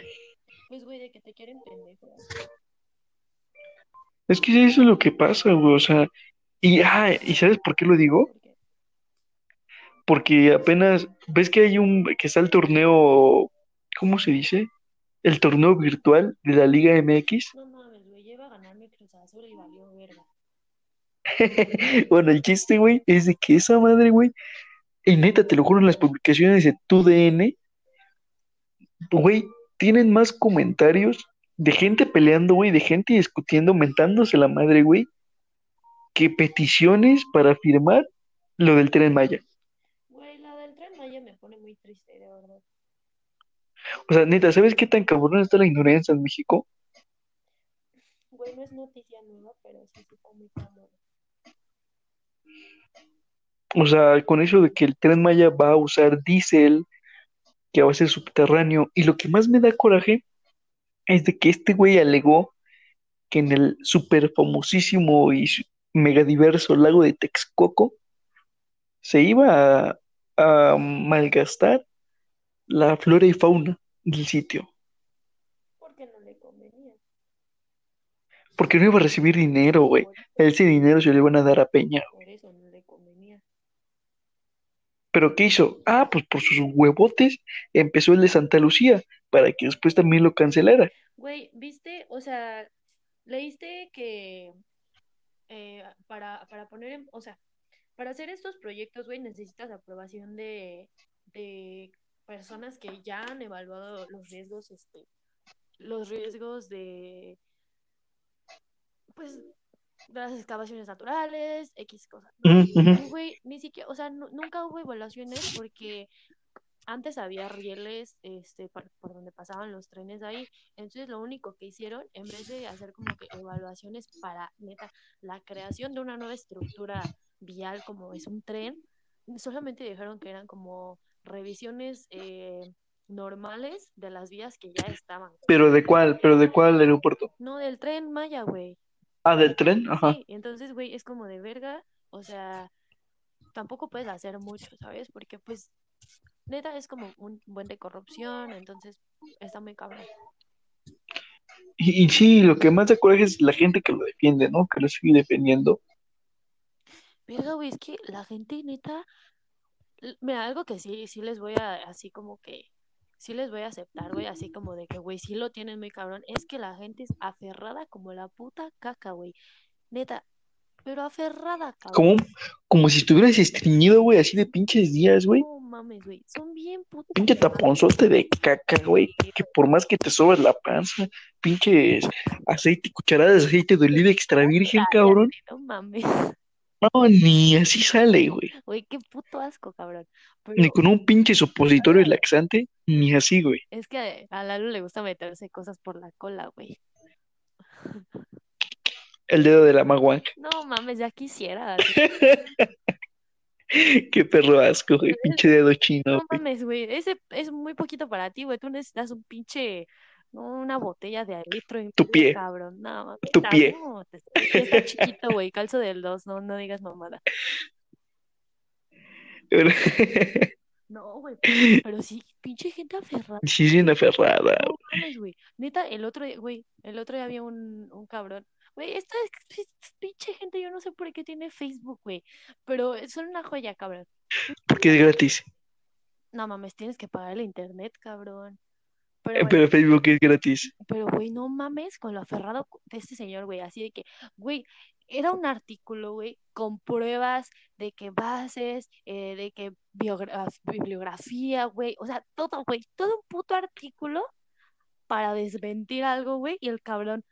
Pues, güey, de que te quieren pendejo. Es que eso es lo que pasa, güey, o sea, y, ah, ¿y sabes por qué lo digo? Porque apenas, ¿ves que hay un, que está el torneo, ¿cómo se dice? El torneo virtual de la Liga MX. No mames, güey, lleva a ganarme Cruz Azul y valió verga. Bueno, el chiste, güey, es de que esa madre, güey, y neta, te lo juro, en las publicaciones de TUDN, güey, tienen más comentarios de gente peleando, güey, de gente discutiendo, mentándose la madre, güey, que peticiones para firmar lo del Tren Maya. Güey, la del Tren Maya me pone muy triste, de verdad. O sea, neta, ¿sabes qué tan cabrón está la ignorancia en México? Güey, no es noticia nueva, pero sí está muy cabrón. O sea, con eso de que el Tren Maya va a usar diésel, que va a ser subterráneo, y lo que más me da coraje es de que este güey alegó que en el super famosísimo y megadiverso lago de Texcoco se iba a, a malgastar la flora y fauna del sitio, Porque no le convenía. porque no iba a recibir dinero, güey. Por, Ese dinero se lo iban a dar a Peña. por eso no le convenía. ¿Pero qué hizo? Ah, pues por sus huevotes empezó el de Santa Lucía, para que después también lo cancelara. Güey, ¿viste? O sea, leíste que eh, para, para poner en, o sea, para hacer estos proyectos, güey, necesitas aprobación de, de personas que ya han evaluado los riesgos, este, los riesgos de, pues, de las excavaciones naturales, X cosas, ni siquiera, o sea, nu- nunca hubo evaluaciones porque antes había rieles este, por, por donde pasaban los trenes ahí. Entonces lo único que hicieron, en vez de hacer como que evaluaciones para, neta, la creación de una nueva estructura vial como es un tren, solamente dijeron que eran como revisiones eh, normales de las vías que ya estaban. ¿Pero de cuál? ¿Pero de cuál aeropuerto? No, del tren Maya, güey. Ah, del tren, ajá. Sí, entonces, güey, es como de verga, o sea, tampoco puedes hacer mucho, ¿sabes? Porque pues neta es como un buen de corrupción, entonces está muy cabrón. Y, y sí, lo que más da coraje es la gente que lo defiende, ¿no? Que lo sigue defendiendo. Verga, güey, es que la gente neta, mira, algo que sí, sí les voy a, así como que, sí les voy a aceptar, güey, así como de que, güey, sí lo tienen muy cabrón, es que la gente es aferrada como la puta caca, güey. Neta, pero aferrada, cabrón. Como, como si estuvieras estreñido, güey, así de pinches días, güey. No mames, güey, son bien putos Pinche taponzote de caca, güey. Que por más que te sobes la panza, pinches aceite, cucharadas de aceite de oliva extra virgen, cabrón. No mames, No, ni así sale, güey. güey, qué puto asco, cabrón. Ni con un pinche supositorio laxante, ni así, güey. es que a Lalo le gusta meterse cosas por la cola, güey. El dedo de la maguanca. No mames, ya quisiera. Qué perro asco, güey. Pinche dedo chino, No güey. mames, güey. Ese es muy poquito para ti, güey. Tú necesitas un pinche, una botella de litro y Tu pie. cabrón. No, Tu está- pie. no, está chiquito, güey. Calzo del 2, no, no digas mamada. No, güey. Pero sí, pinche gente aferrada. Sí, bien aferrada. No mames, güey. Neta, el otro día, güey, el otro día había un, un cabrón. Güey, esta es es- pinche gente, yo no sé por qué tiene Facebook, güey. Pero son una joya, cabrón. Porque es gratis. No mames, tienes que pagar el internet, cabrón. Pero bueno, Pero Facebook es gratis. pero güey, no mames con lo aferrado de este señor, güey. Así de que, güey, era un artículo, güey, con pruebas de que bases, eh, de que bibliografía, güey. O sea, todo, güey, todo un puto artículo para desmentir algo, güey. Y el cabrón,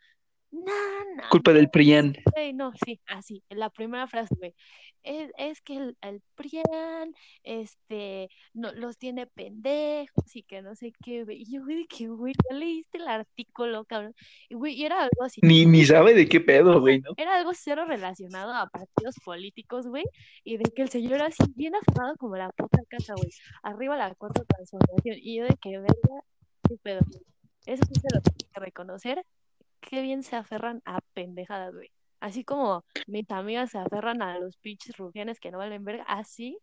no, no, Culpa del PRIAN. No, sí, así, en la primera frase. Es, es que el, el PRIAN, este, no, los tiene pendejos y que no sé qué, güey. Y yo, güey, que, güey, ya leíste el artículo, cabrón. Y, güey, y era algo así, Ni, ni sabe de qué pedo, güey, ¿no? era algo cero relacionado a partidos políticos, güey. Y de que el señor así, bien aferrado como la puta casa, güey. Arriba la cuarta transformación. Y yo de que, verga, qué pedo. Eso sí se lo tengo que reconocer. Qué bien se aferran a pendejadas, güey. Así como mis amigas se aferran a los pinches rufianes que no valen verga, así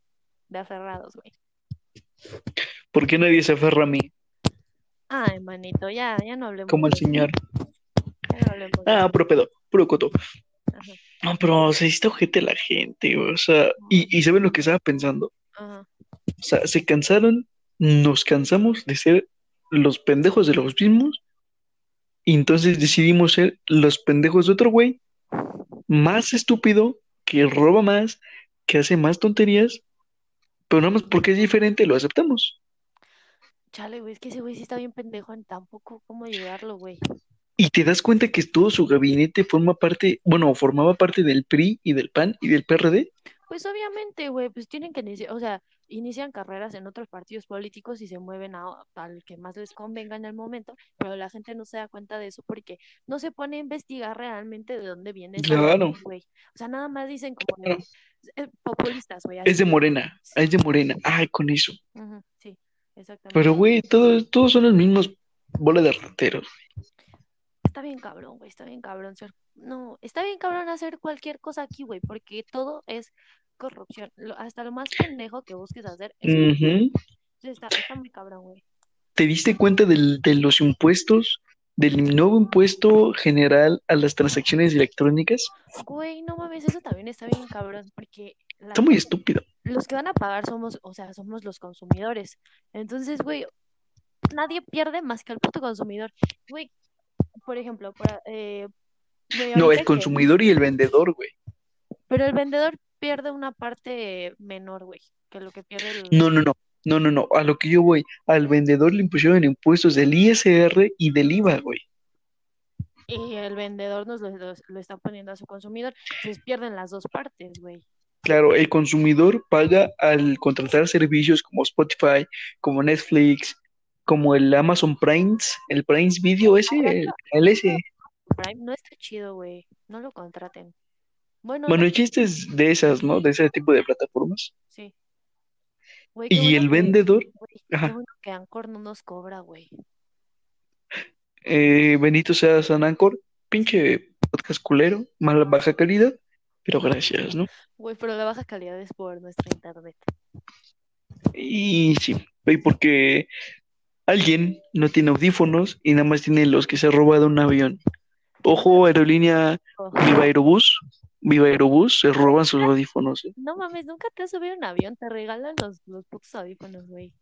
de aferrados, güey. ¿Por qué nadie se aferra a mí? Ay, manito, ya, ya no hablemos como el señor. Ya no hablemos Ah, puro pedo, puro coto. Ajá, No, pero se está ojete la gente, güey, o sea, y, y ¿saben lo que estaba pensando? ajá. O sea, se cansaron, nos cansamos de ser los pendejos de los mismos, y entonces decidimos ser los pendejos de otro güey, más estúpido, que roba más, que hace más tonterías, pero nada más porque es diferente lo aceptamos. Chale, güey, es que ese güey sí está bien pendejo, en tampoco cómo ayudarlo, güey. Y te das cuenta que todo su gabinete forma parte, bueno, formaba parte del PRI y del PAN y del PRD. Pues obviamente, güey, pues tienen que o sea, inician carreras en otros partidos políticos y se mueven a, al que más les convenga en el momento, pero la gente no se da cuenta de eso porque no se pone a investigar realmente de dónde viene esa Claro. güey. O sea, nada más dicen como Claro. eh, populistas, güey. Es de. Morena, es de Morena. Ay, con eso. Sí, exactamente. Pero, güey, todos, todos son los mismos bola de rateros. Está bien cabrón, güey, está bien cabrón ser... No, está bien cabrón hacer cualquier cosa aquí, güey, porque todo es corrupción. Lo- hasta lo más pendejo que busques hacer es... Está, está muy cabrón, güey. ¿Te diste cuenta del- de los impuestos, del nuevo impuesto general a las transacciones electrónicas? Güey, no mames, eso también está bien cabrón, porque Está muy estúpido. los que van a pagar somos, o sea, somos los consumidores. Entonces, güey, nadie pierde más que el puto consumidor. Güey, por ejemplo, para, eh, güey, No, el que- consumidor y el vendedor, güey. Pero el vendedor pierde una parte menor, güey, que lo que pierde el... No, no, no. No, no, no. A lo que yo voy, al vendedor le impusieron impuestos del ISR y del IVA, güey. Y el vendedor nos lo, lo- lo está poniendo a su consumidor. Entonces pierden las dos partes, güey. Claro, el consumidor paga al contratar servicios como Spotify, como Netflix, como el Amazon Prime, el Prime Video ese, el, el ese. Prime no está chido, güey. No lo contraten. Bueno, Bueno, no, el chiste es de esas, ¿no? De ese tipo de plataformas. sí. Güey, qué Y bueno el que- vendedor, güey, Ajá. bueno que Anchor no nos cobra, güey. eh, bendito sea San Anchor, pinche podcast culero, mala baja calidad, pero gracias, ¿no? Güey, pero la baja calidad es por nuestra internet. Y sí, y porque alguien no tiene audífonos y nada más tiene los que se ha robado un avión. Ojo, aerolínea Viva Aerobús, Viva Aerobús, se roban sus audífonos. ¿eh? No mames, nunca te has subido a un avión, te regalan los, los putos audífonos, güey.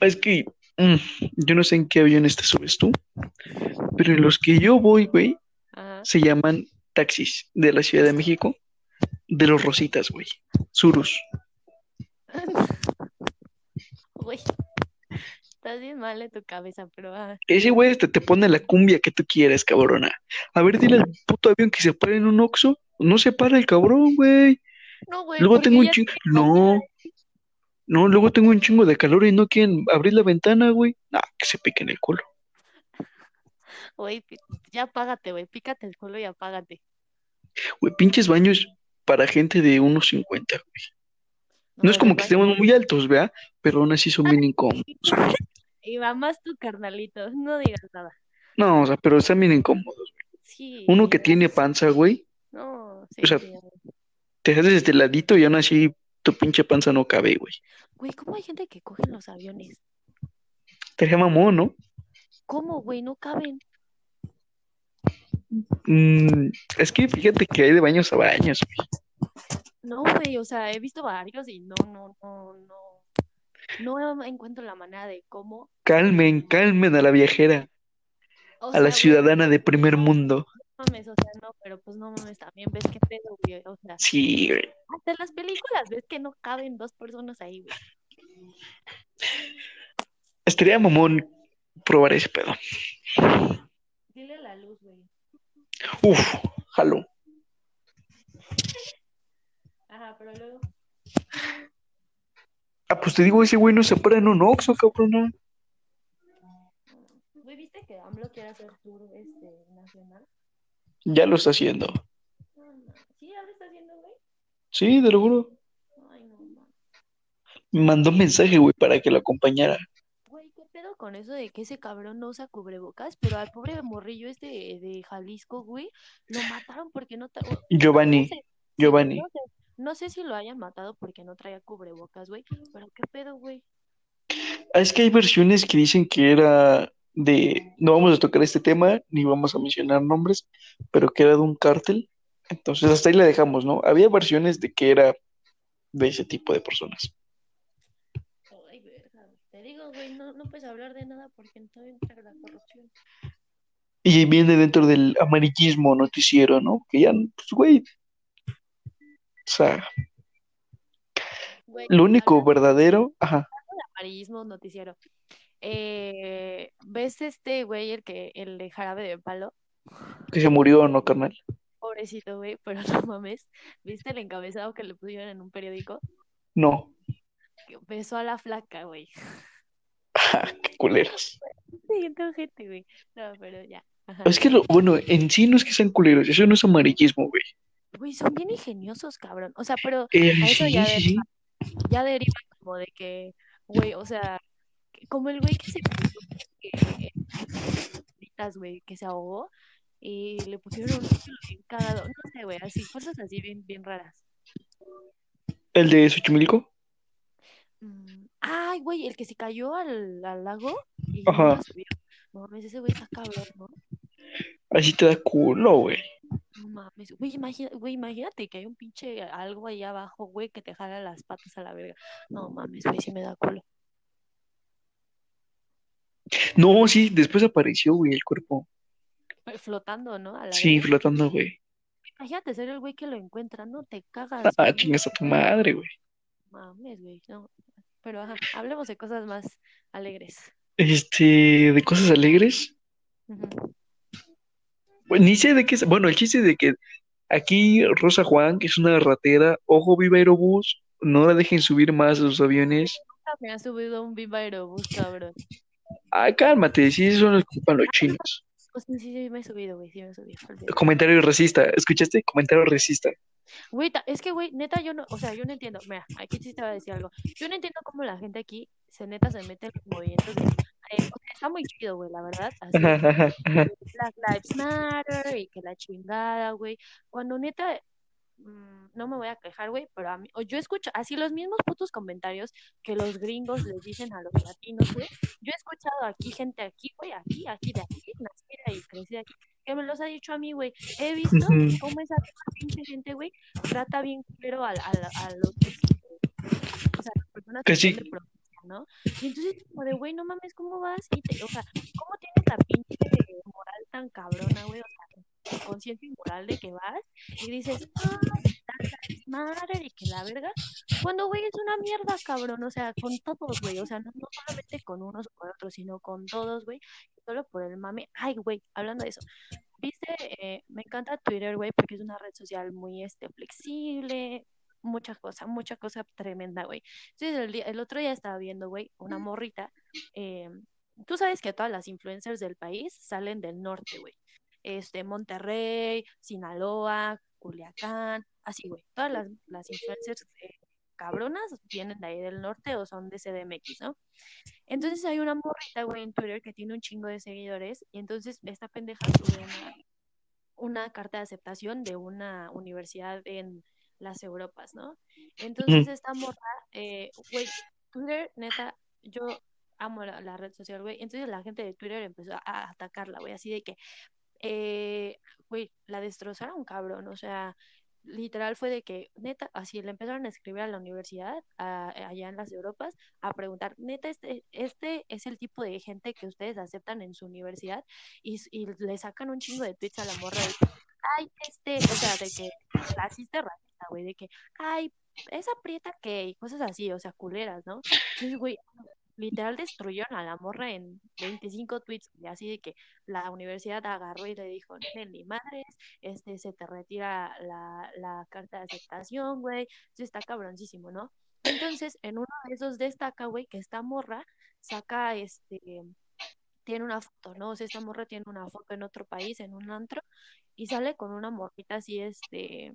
Es que mm, yo no sé en qué aviones te subes tú, pero en los que yo voy, güey, se llaman taxis de la Ciudad de México, de los Rositas, güey, Surus. Güey, estás bien mal en tu cabeza, pero ah, Ese güey te, te pone la cumbia que tú quieres, cabrona. A ver, dile al puto avión que se pare en un Oxxo. No se para el cabrón, güey. no, güey, Luego tengo un chingo. No. No, luego tengo un chingo de calor y no quieren abrir la ventana, güey. Nah, que se piquen el culo. Güey, ya apágate, güey, pícate el culo y apágate. Güey, pinches baños para gente de unos 50, güey. No es güey, como que estemos muy altos, ¿verdad? Pero aún así son bien incómodos. güey. Y va más tu carnalito, no digas nada. No, o sea, pero están bien incómodos. Sí. Uno que tiene panza, güey, No, sí, o sea, sí. te haces este ladito y aún así tu pinche panza no cabe, güey. Güey, ¿cómo hay gente que coge en los aviones? Te mamón, ¿no? ¿Cómo, güey? No caben. Mm, es que fíjate que hay de baños a baños, güey. No, güey, o sea, he visto varios y no, no, no, no. No encuentro la manera de cómo. Calmen, calmen a la viajera, O a sea, la güey, ciudadana de primer mundo. no mames, o sea, no, pero pues no mames, también ves qué pedo, güey. O sea, Sí, güey. hasta en las películas ves que no caben dos personas ahí, güey. Estaría mamón probar ese pedo. Dile la luz, güey. Uf, jalo. Ajá, pero luego. Ah, pues te digo, ese güey no se para en un Oxxo, cabrona. Güey, ¿viste que AMLO quiere hacer tour este, nacional? Ya lo está haciendo. ¿Sí? ¿Ahora está haciendo, güey? Sí, te lo juro. Ay, no, no. Me mandó un mensaje, güey, para que lo acompañara. Güey, ¿qué pedo con eso de que ese cabrón no usa cubrebocas? Pero al pobre morrillo este de, de Jalisco, güey, lo mataron porque no... Giovanni, Giovanni. No no sé si lo hayan matado porque no traía cubrebocas, güey, pero ¿qué pedo, güey? Es que hay versiones que dicen que era de, no vamos a tocar este tema, ni vamos a mencionar nombres, pero que era de un cártel. Entonces hasta ahí la dejamos, ¿no? Había versiones de que era de ese tipo de personas. Ay, verga. Te digo, güey, no, no puedes hablar de nada porque entonces entra la corrupción. Y viene dentro del amarillismo noticiero, ¿no? Que ya, pues, güey, sea, Güey, lo único verdadero, ajá, amarillismo noticiero. Eh, ¿ves este güey, el que, el de jarabe de palo? que se murió, ¿no, carnal? Pobrecito, güey, pero no mames. ¿Viste el encabezado que le pusieron en un periódico? No, Que besó a la flaca, güey. qué culeras. Sí, gente, güey. No, pero ya. Ajá. Es que lo, bueno, en sí no es que sean culeros, eso no es amarillismo, güey. Güey, son bien ingeniosos, cabrón. O sea, pero Eh, a eso sí, ya, sí, ya deriva como de que, güey, o sea, como el güey que se güey, que ahogó y le pusieron un bien cagado. No sé, güey, así, cosas así bien, bien raras. El de Xochimilco, Mm, Ay, güey, el que se cayó al, al lago y Ajá. nunca subió. No mames, ese güey está cabrón, ¿no? así te da culo, güey. No mames, güey, imagina, güey, imagínate que hay un pinche algo ahí abajo, güey, que te jala las patas a la verga. No mames, güey, sí me da culo. No, sí, después apareció, güey, el cuerpo. Flotando, ¿no? A la Sí, flotando, güey. Imagínate ser el güey que lo encuentra, no te cagas, Ah, güey. chingas a tu madre, güey. Mames, güey, no. Pero ajá, hablemos de cosas más alegres. Este, de cosas alegres. Ujú. Pues, ni sé de qué es. Bueno, el chiste de que aquí Rosa Juan, que es una ratera, ojo, viva Aerobús, no la dejen subir más a sus aviones. Nunca Me ha subido un Viva Aerobús, cabrón. Ah, cálmate, sí, eso no es culpa de los chinos. Pues sí, sí, sí me he subido, güey, sí me he subido. Comentario racista, ¿escuchaste? Comentario racista. Güey, es que, güey, neta, yo no, o sea, yo no entiendo, mira, aquí sí te voy a decir algo. Yo no entiendo cómo la gente aquí se neta se mete en los movimientos de, eh, está muy chido, güey, la verdad, así. Black Lives Matter y que la chingada, güey. Cuando neta, mm, no me voy a quejar, güey, pero a mí, o yo escucho así los mismos putos comentarios que los gringos les dicen a los latinos, güey. Yo he escuchado aquí gente aquí, güey, aquí, aquí, de aquí, nacida y crecida aquí, que me los ha dicho a mí, güey. He visto Ujú. cómo esa pinche gente, güey, trata bien culero a, a, a los, o sea, las personas Que sí. ¿No? Y entonces, como de, güey, no mames, ¿cómo vas? Y te, o sea, ¿cómo tienes la pinche moral tan cabrona, güey? O sea, conciencia y moral de que vas y dices, ah, Matter y que la verga. Cuando, güey, es una mierda, cabrón. O sea, con todos, güey. O sea, no, no solamente con unos o con otros, sino con todos, güey. Solo por el mame. Ay, güey, hablando de eso. Viste, eh, me encanta Twitter, güey, porque es una red social muy este, flexible, mucha cosa, mucha cosa tremenda, güey. Entonces, el, día- el otro día estaba viendo, güey, una morrita. eh, tú sabes que todas las influencers del país salen del norte, güey. Este, Monterrey, Sinaloa, Culiacán, así, güey. Todas las, las influencers eh, cabronas vienen de ahí del norte o son de CDMX, ¿no? Entonces hay una morrita, güey, en Twitter que tiene un chingo de seguidores y entonces esta pendeja sube una, una carta de aceptación de una universidad en las Europas, ¿no? Entonces esta morra, eh, güey, Twitter, neta, yo amo la, la red social, güey. Entonces la gente de Twitter empezó a, a atacarla, güey, así de que, eh, güey, la destrozaron, cabrón, o sea, literal fue de que, neta, así le empezaron a escribir a la universidad, a- allá en las Europas, a preguntar, neta, este, este es el tipo de gente que ustedes aceptan en su universidad y, le sacan un chingo de tweets a la morra de ay, este, o sea, de que racista, racista, güey, de que, ay, esa prieta que, cosas así, o sea, culeras, ¿no? Entonces, güey, literal destruyeron a la morra en 25 tweets, y así de que la universidad agarró y le dijo, ni madres, este, se te retira la, la carta de aceptación, güey, eso está cabroncísimo, ¿no? Entonces, en uno de esos destaca, güey, que esta morra saca, este, tiene una foto, ¿no? O sea, esta morra tiene una foto en otro país, en un antro, y sale con una morrita así, este,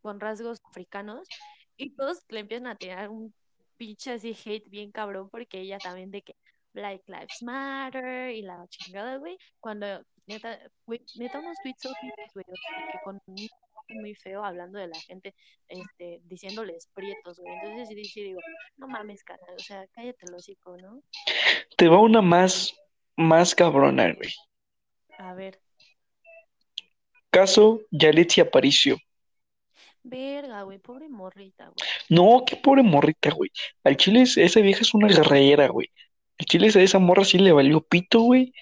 con rasgos africanos, y todos le empiezan a tirar un pinche así hate bien cabrón, porque ella también de que Black Lives Matter y la chingada, güey, cuando neta, güey, neta unos tweets horribles, güey, que con muy feo hablando de la gente, este, diciéndoles prietos, güey. Entonces sí, sí digo, no mames, carnal, o sea, cállate el hocico, ¿no? Te va una más, más cabrona, güey. A ver, Caso Yalitza Aparicio. Verga, güey, pobre morrita, güey. No, qué pobre morrita, güey. Al chile es- esa vieja es una guerrera, güey. Al chile a esa morra sí le valió pito, güey.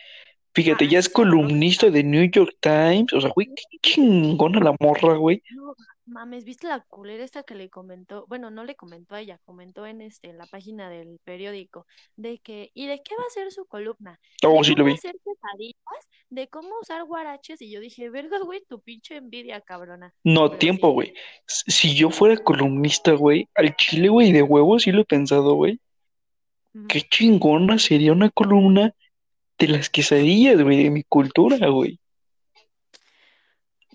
Fíjate, Ah, ya es sí, columnista de New York Times. O sea, güey, qué chingona la morra, güey. No mames, ¿viste la culera esta que le comentó? Bueno, no le comentó a ella, comentó en este, en la página del periódico, de que, ¿y de qué va a ser su columna? Oh, sí lo vi. hacer quesadillas, de cómo usar guaraches, y yo dije, verga, güey, tu pinche envidia, cabrona. No, Pero tiempo, güey. Si yo fuera columnista, güey, al chile, güey, de huevo, sí lo he pensado, güey. Qué chingona sería una columna de las quesadillas, güey, de mi cultura, güey.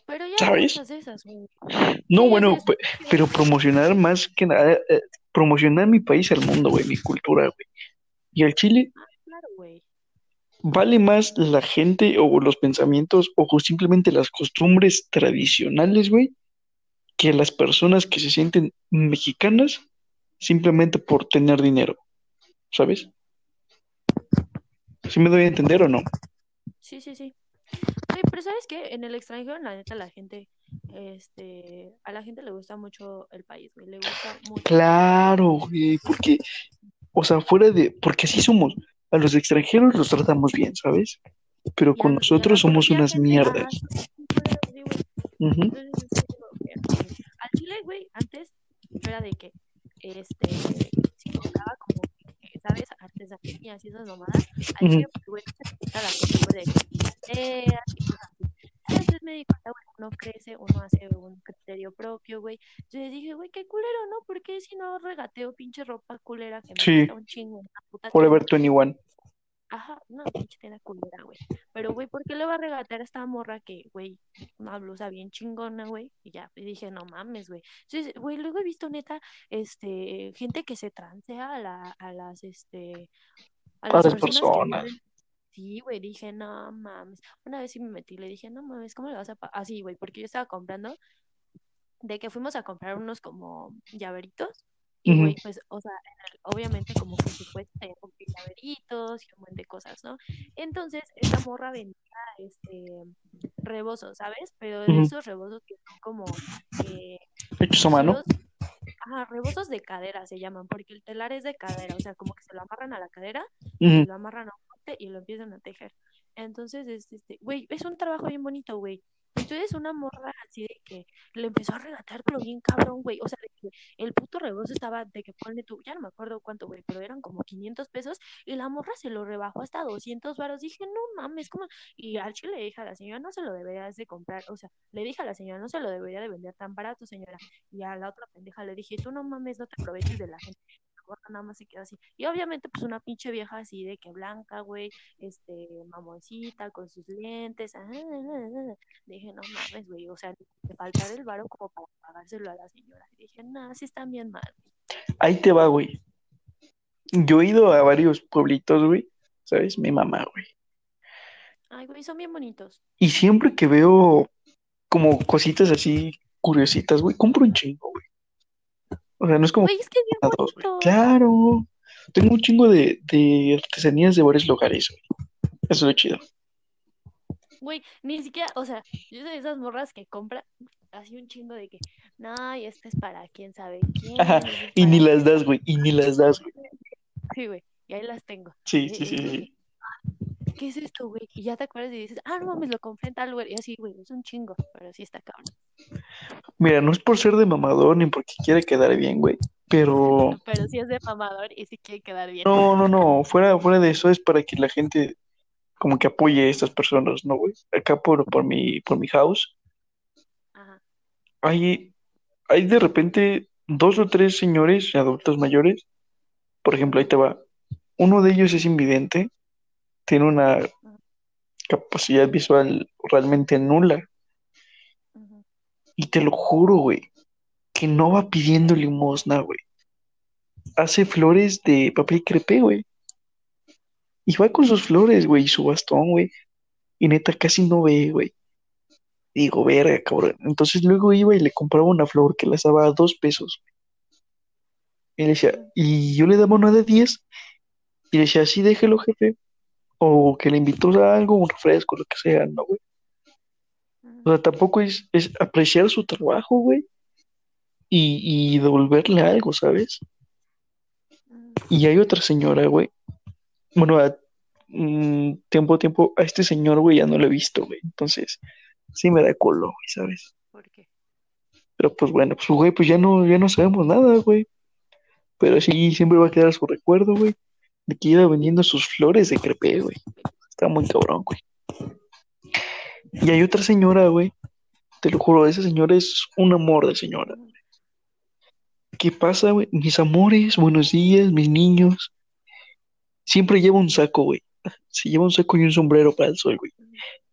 Pero ya ¿Sabes? muchas esas, güey. No, Sí, bueno, pero promocionar más que nada, eh, promocionar mi país al mundo, güey, mi cultura, güey. Y al chile claro, güey. vale más la gente o los pensamientos o simplemente las costumbres tradicionales, güey, que las personas que se sienten mexicanas simplemente por tener dinero, ¿sabes? ¿Sí me doy a entender o no? Sí, sí, sí. Güey, pero ¿sabes qué? En el extranjero, la neta, la gente, este, a la gente le gusta mucho el país, güey. Le gusta mucho. Claro, güey, porque, o sea, fuera de, porque así somos. A los extranjeros los tratamos bien, ¿sabes? Pero con nosotros somos unas mierdas. Entonces, al chile, güey, antes era de que, este, compraba como, ¿sabes? Artesanías y esas ujú. chile, pues, güey, se la costumbre de que y cosas así. Entonces me di cuenta, güey, uno crece, uno hace un criterio propio, güey. Entonces dije, güey, qué culero, ¿no? Porque si no regateo pinche ropa culera que me Sí, un chingo, Forever tienda? 21. Ajá, una pinche tienda culera, güey. Pero, güey, ¿por qué le va a regatear a esta morra que, güey, una blusa bien chingona, güey? Y ya, y dije, no mames, güey. Entonces, güey, luego he visto neta, este, gente que se transea a la, a las, este, a las las personas. Sí, güey, dije, no mames. Una vez sí me metí, le dije, no mames, ¿cómo le vas a pagar? Así, güey, porque yo estaba comprando, de que fuimos a comprar unos como llaveritos. Y, güey, pues, o sea, obviamente como que supuesto tenía como que llaveritos y un montón de cosas, ¿no? Entonces, esta morra vendía, este, rebozos, ¿sabes? Pero de esos rebozos que son como eh, Hechos a mano. ajá, rebozos de cadera se llaman, porque el telar es de cadera, o sea, como que se lo amarran a la cadera y Ujú, lo amarran a un corte y lo empiezan a tejer. Entonces, es, este, güey, es un trabajo bien bonito, güey. Entonces, una morra así de que le empezó a regatear, pero bien cabrón, güey. O sea, de que el puto rebozo estaba de que ponle tú, ya no me acuerdo cuánto, güey, pero eran como 500 pesos y la morra se lo rebajó hasta 200 varos. Dije, no mames, ¿cómo? Y al chile le dije a la señora, no se lo deberías de comprar. O sea, le dije a la señora, no se lo debería de vender tan barato, señora. Y a la otra pendeja le dije, tú no mames, no te aproveches de la gente. Nada más se quedó así. Y obviamente, pues una pinche vieja así de que blanca, güey, este, mamoncita, con sus lentes. ah, ah, ah, ah. Dije, no mames, güey, o sea, te faltar el varo como para pagárselo a la señora. Y dije, no, sí están bien mal. Ahí te va, güey. Yo he ido a varios pueblitos, güey. ¿Sabes? Mi mamá, güey. Ay, güey, son bien bonitos. Y siempre que veo como cositas así curiositas, güey, compro un chingo, güey. O sea, no es como Güey, es que es bien una, dos, güey. Claro. Tengo un chingo de, de artesanías de varios lugares, güey. Eso es lo chido. Güey, ni siquiera, o sea, yo soy de esas morras que compran así un chingo de que, no, y este es para quién sabe quién, Ajá. y ni las das, güey. Y ni las das, güey. Sí, güey, y ahí las tengo. Sí, sí, sí, sí. ¿Qué es esto, güey? Y ya te acuerdas y dices, ah, no mames, lo compré en tal lugar. Y así, güey, es un chingo, pero sí está cabrón. Mira, no es por ser de mamador ni porque quiera quedar bien, güey. Pero Pero sí es de mamador y sí quiere quedar bien. no, no, no. Fuera, fuera de eso es para que la gente como que apoye a estas personas, ¿no, güey? Acá por, por mi, por mi house, Ajá. hay, hay de repente dos o tres señores adultos mayores. Por ejemplo, ahí te va. Uno de ellos es invidente, tiene una capacidad visual realmente nula. Y te lo juro, güey, que no va pidiendo limosna, güey. Hace flores de papel crepé, güey. Y va con sus flores, güey, y su bastón, güey. Y neta, casi no ve, güey. Digo, verga, cabrón. Entonces luego iba y le compraba una flor que las daba a dos pesos. Y, le decía, y yo le daba una de 10 y le decía, así déjelo, jefe. O que le invitó a algo, un refresco, lo que sea, ¿no, güey? O sea, tampoco es, es apreciar su trabajo, güey, y, y devolverle algo, ¿sabes? Y hay otra señora, güey. Bueno, a- mm, tiempo a tiempo, a este señor, güey, ya no lo he visto, güey. Entonces, sí me da culo, güey, ¿sabes? ¿Por qué? Pero pues bueno, pues güey, pues ya no, ya no sabemos nada, güey. Pero sí, siempre va a quedar su recuerdo, güey, de que iba vendiendo sus flores de crepé, güey. Está muy cabrón, güey. Y hay otra señora, güey, te lo juro, esa señora es un amor de señora. ¿Qué pasa, güey? Mis amores, buenos días, mis niños. Siempre lleva un saco, güey. Se lleva un saco y un sombrero para el sol, güey.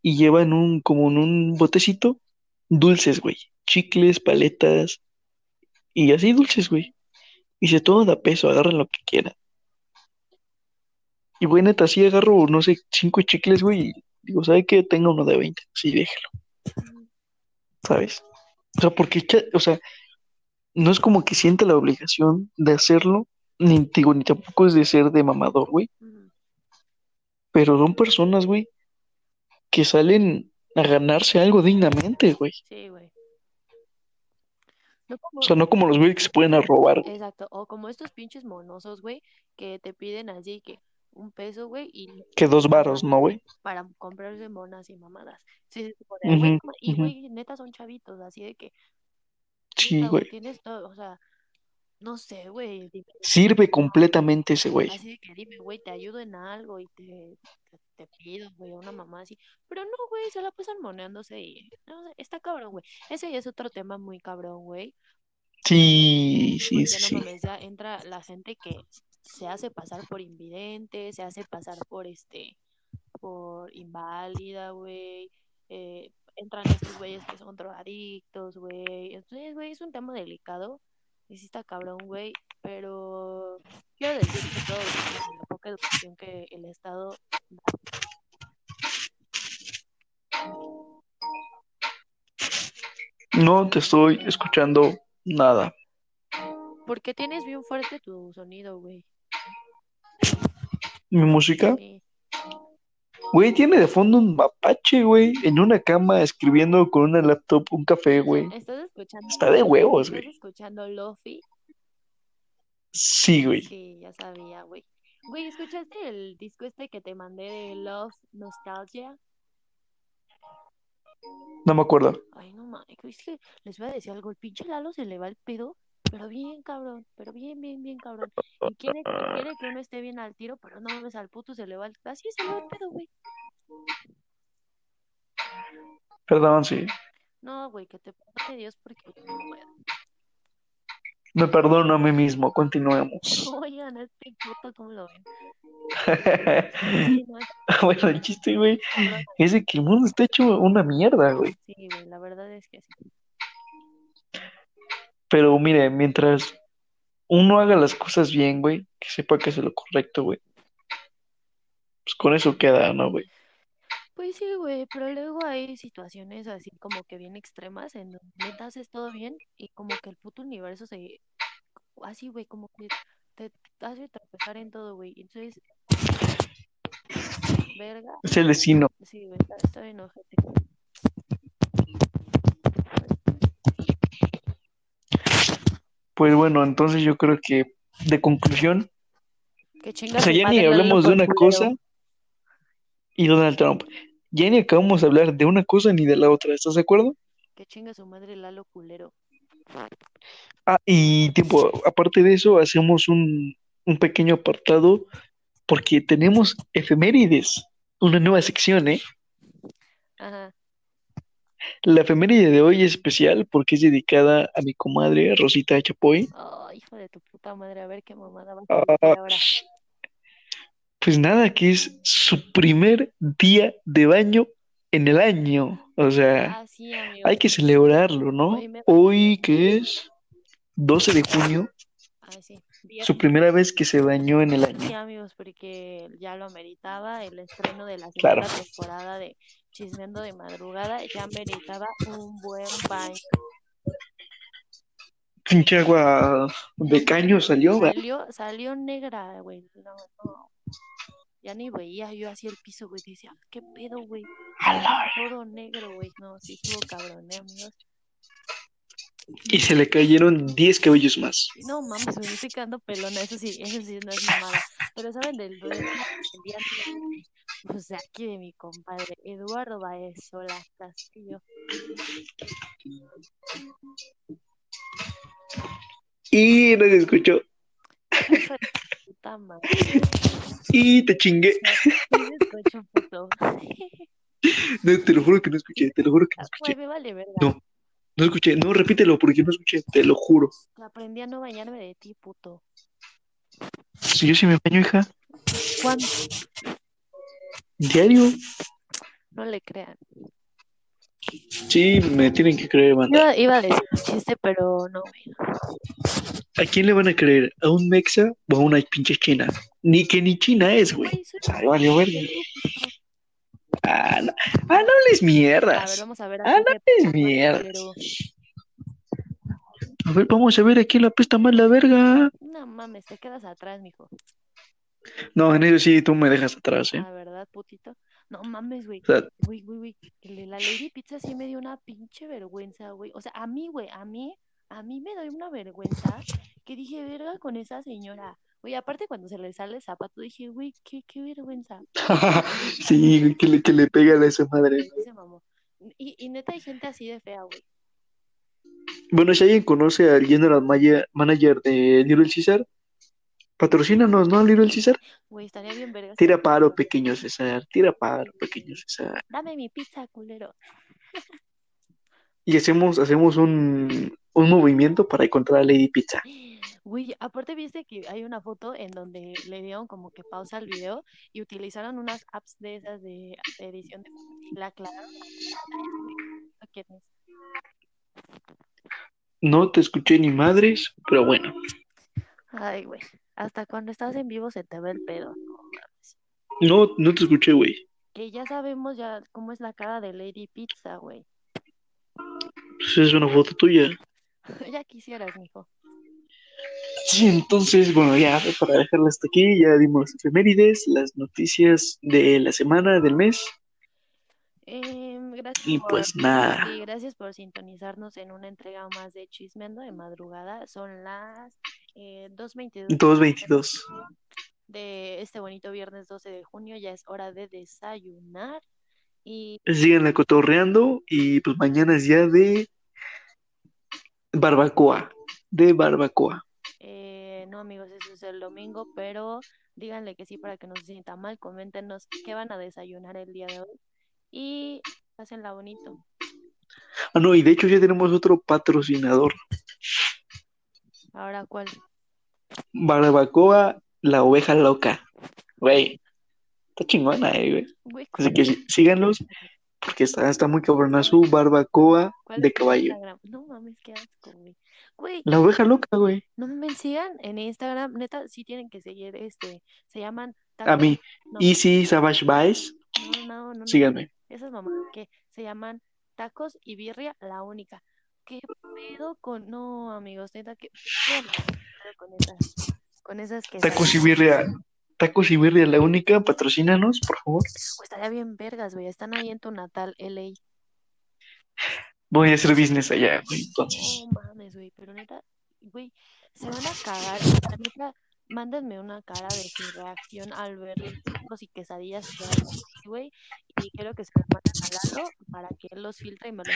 Y lleva en un, como en un botecito, dulces, güey. Chicles, paletas y así dulces, güey. Y dice, todo da peso, agarren lo que quieran. Y güey, neta, así agarro, no sé, cinco chicles, güey. Y digo, ¿sabe qué? Tenga uno de 20. Sí, déjelo, ¿sabes? O sea, porque, o sea, no es como que siente la obligación de hacerlo, ni digo, ni tampoco es de ser de mamador, güey. Pero son personas, güey, que salen a ganarse algo dignamente, güey. Sí, güey. No O sea, no como los güeyes que se pueden a robar, exacto, o como estos pinches monosos, güey, que te piden así que un peso, güey, y, Que dos varos, ¿no, güey? para comprarse monas y mamadas. Sí, Ujú, güey, no ma- y güey, neta son chavitos, así de que, Sí, güey, tienes todo, o sea, no sé, güey, Sirve completamente ese güey. así de que dime, güey, te ayudo en algo y te, te, te pido, güey, una mamá así, pero no, güey, se la pasan moneándose y, no está cabrón, güey. Ese ya es otro tema muy cabrón, güey. Sí, sí, Porque sí, no sí. mames, ya entra la gente que se hace pasar por invidente, se hace pasar por este, por inválida, güey. eh, entran estos güeyes que son drogadictos, güey. Entonces, güey, es un tema delicado. Y sí está cabrón, güey. Pero quiero decir que todo la poca educación que el Estado da. No te estoy escuchando nada. Porque tienes bien fuerte tu sonido, güey. Mi música, Sí. güey, tiene de fondo un mapache, güey, en una cama escribiendo con una laptop un café, güey. ¿Estás escuchando? Está de huevos, ¿Estás güey. escuchando Lofi? Sí, güey. Sí, ya sabía, güey. Güey, ¿escuchaste el disco este que te mandé de Love Nostalgia? No me acuerdo. Ay, no mames, es que les voy a decir algo, el pinche Lalo se le va el pedo, pero bien cabrón, pero bien, bien, bien cabrón. Y quiere, quiere que uno esté bien al tiro, pero no mames, al puto se le va el, así se le va el pedo, güey. Perdón, sí. No, güey, que te perdone Dios porque yo no puedo. Me perdono a mí mismo. Continuemos. Oigan, este puto, ¿cómo lo ven? Sí, no, es Bueno, el chiste, güey, es de que el mundo está hecho una mierda, güey. Sí, güey, la verdad es que sí. Pero mire, mientras uno haga las cosas bien, güey, que sepa que es lo correcto, güey, pues con eso queda, ¿no, güey? Pues sí, güey, pero luego hay situaciones así como que bien extremas en donde neta haces todo bien y como que el puto universo se... Así, güey, como que te hace tropezar en todo, güey. Entonces, verga, Es el destino. sí, güey, está, está Pues bueno, entonces yo creo que de conclusión, Que o sea, ya ni hablamos de una culero. cosa y Donald Trump. Ya ni acabamos de hablar de una cosa ni de la otra, ¿estás de acuerdo? Que chinga su madre Lalo culero. Ah, y tiempo, aparte de eso, hacemos un, un pequeño apartado porque tenemos efemérides, una nueva sección, ¿eh? Ajá. La efeméride de hoy es especial porque es dedicada a mi comadre Rosita Chapoy. Oh, hijo de tu puta madre, a ver qué mamada vas a Ah, ahora. pues nada, que es su primer día de baño en el año. O sea, Ah, sí, hay que celebrarlo, ¿no? Hoy me... Hoy que es 12 de junio, Ah, sí. Su primera vez que se bañó en el Sí, año. amigos, porque ya lo ameritaba el estreno de la Claro. segunda temporada de Chismeando de Madrugada, ya meritaba un buen baño. Pinche agua de caño salió, ¿verdad? Salió, salió negra, güey. No, no. Ya ni veía yo así el piso, güey. Decía, ¿qué pedo, güey? Todo negro, güey. No, sí estuvo cabrón, ¿eh, amigos? Y se le cayeron 10 cabellos más. No mames, me estoy quedando pelona, eso sí, eso sí no es mamada. Pero saben del el día pues de aquí de mi compadre, Eduardo Baezola Castillo. Y no se escuchó. Y te chingué. No, te lo juro que no escuché. Te lo juro que no Güey, escuché. me vale verga. No. No escuché. No, repítelo porque no escuché. Te lo juro. Aprendí a no bañarme de ti, puto. Si yo sí me baño, hija. ¿Cuándo? Diario. No le crean. Sí, me tienen que creer, banda. Iba, iba a decir un chiste, pero no, güey. ¿A quién le van a creer? ¿A un mexa o a una pinche china? Ni que ni china es, güey. Sea, valió verga. Ah, no, ah, no les A ver, mierdas. vamos a ver Ah, no les mierdas. pero A ver, vamos a ver a quién le apesta más la verga. no mames, te quedas atrás, mijo. No, en eso sí, tú me dejas atrás, ¿eh? La verdad, putito. No mames, güey. O sea, Güey, güey, güey. La Lady Pizza sí me dio una pinche vergüenza, güey. O sea, a mí, güey, a mí, a mí me dio una vergüenza que dije, verga con esa señora. Güey, aparte cuando se le sale el zapato, dije, güey, qué, qué vergüenza. sí, güey, que le, que le pega a esa madre. Se mamó. Y, y neta hay gente así de fea, güey. Bueno, si alguien conoce al general manager de Little César, patrocínanos, ¿no? Little César. Güey, estaría bien verga. Tira paro, pequeño César. Tira paro, pequeño César. Dame mi pizza, culero. Y hacemos, hacemos un, un movimiento para encontrar a Lady Pizza. Güey, aparte viste que hay una foto en donde le dieron como que pausa al video y utilizaron unas apps de esas de edición de fotos y la aclararon. ¿Quién es? No te escuché ni madres, pero bueno. Ay, güey. Hasta cuando estás en vivo se te ve el pedo. No. No, no te escuché, güey. Que ya sabemos ya cómo es la cara de Lady Pizza, güey. Pues es una foto tuya. ya quisieras, mijo. Sí, entonces, bueno, ya para dejarla hasta aquí, ya dimos las efemérides, las noticias de la semana, del mes. Em, gracias Y por, pues nada. y gracias por sintonizarnos en una entrega más de Chismendo de madrugada. Son las eh, 2.22 222. de este bonito viernes 12 de junio. Ya es hora de desayunar. Y Síganla cotorreando y pues mañana es día de barbacoa. De barbacoa. eh, no, amigos, eso es el domingo, pero díganle que sí para que no se sienta mal. Coméntenos qué van a desayunar el día de hoy. Y pásenla bonito. Ah, no, y de hecho ya tenemos otro patrocinador. Ahora, ¿cuál? Barbacoa, la oveja loca. Güey, está chingona, eh, güey. Güey, Así que sí, síganlos porque está, está muy cabrona su barbacoa ¿cuál de caballo. Instagram? No mames, qué asco, güey. Güey, La oveja loca, güey. no me sigan en Instagram, neta, sí tienen que seguir este, se llaman A mí, no, Easy Savage Vice, no, no, no, no, síganme. esas mamás que se llaman tacos y birria, la única. ¿Qué pedo con, no, amigos, neta, qué pedo con esas, con esas que Tacos y birria, tacos y birria, la única, patrocínanos, por favor. estaría bien vergas, güey, están ahí en tu natal LA. Voy a hacer business allá, güey, entonces. No mames, güey, pero neta, güey, se van a cagar, la neta, mándenme una cara de su reacción al ver los y quesadillas güey, y quiero que se la manden a Lalo para que él los filtre y me los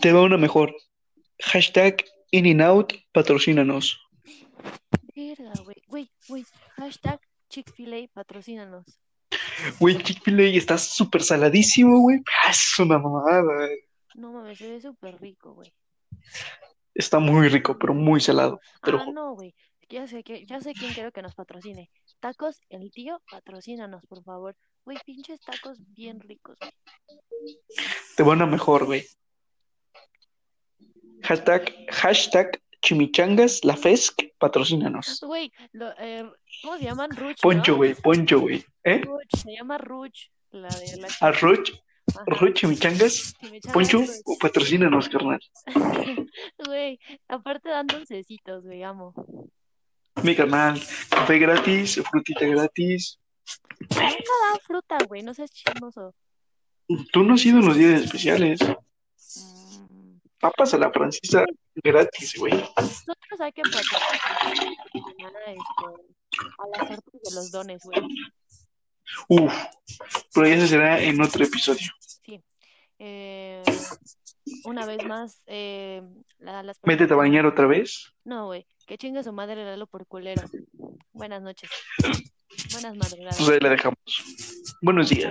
Te va una mejor. Hashtag In and Out, patrocínanos. Verga, güey, güey, güey, hashtag Chick-fil-A, patrocínanos. Güey, Chick-fil-A está súper saladísimo, güey. Ah, Es una mamada. güey. No mames, se ve súper rico, güey. Está muy rico, pero muy salado. Pero Ah, no, güey, ya sé que, ya sé quién quiero que nos patrocine. Tacos, el tío, patrocínanos, por favor. Güey, pinches tacos bien ricos, güey. te va una mejor, güey. Hashtag, hashtag Chimichangas, la FESC, patrocínanos. Güey, lo- eh, ¿cómo se llaman? Ruch, Poncho, ¿no? güey, poncho, güey. ¿Eh? Ruch, se llama Ruch, la de la Arroch, Ajá, arroch, chimichangas, chimichangas poncho, Ruch. patrocínanos, carnal. Güey, aparte dan dulcecitos, güey, amo. Mi carnal, café gratis, frutita gratis. Nunca dan fruta, güey, no seas chismoso. Tú no has ido en los días especiales. Mm, Papas a la francesa gratis, güey. Nosotros hay que patrocinar este, a las sortes de los dones, güey. Uf, pero ya se será en otro episodio. Sí. Eh, una vez más, eh, la- las Métete a bañar otra vez. No, güey, que chingue su madre Lalo por culero. Buenas noches. Buenas madrugadas. Pues ahí la dejamos. Buenos días.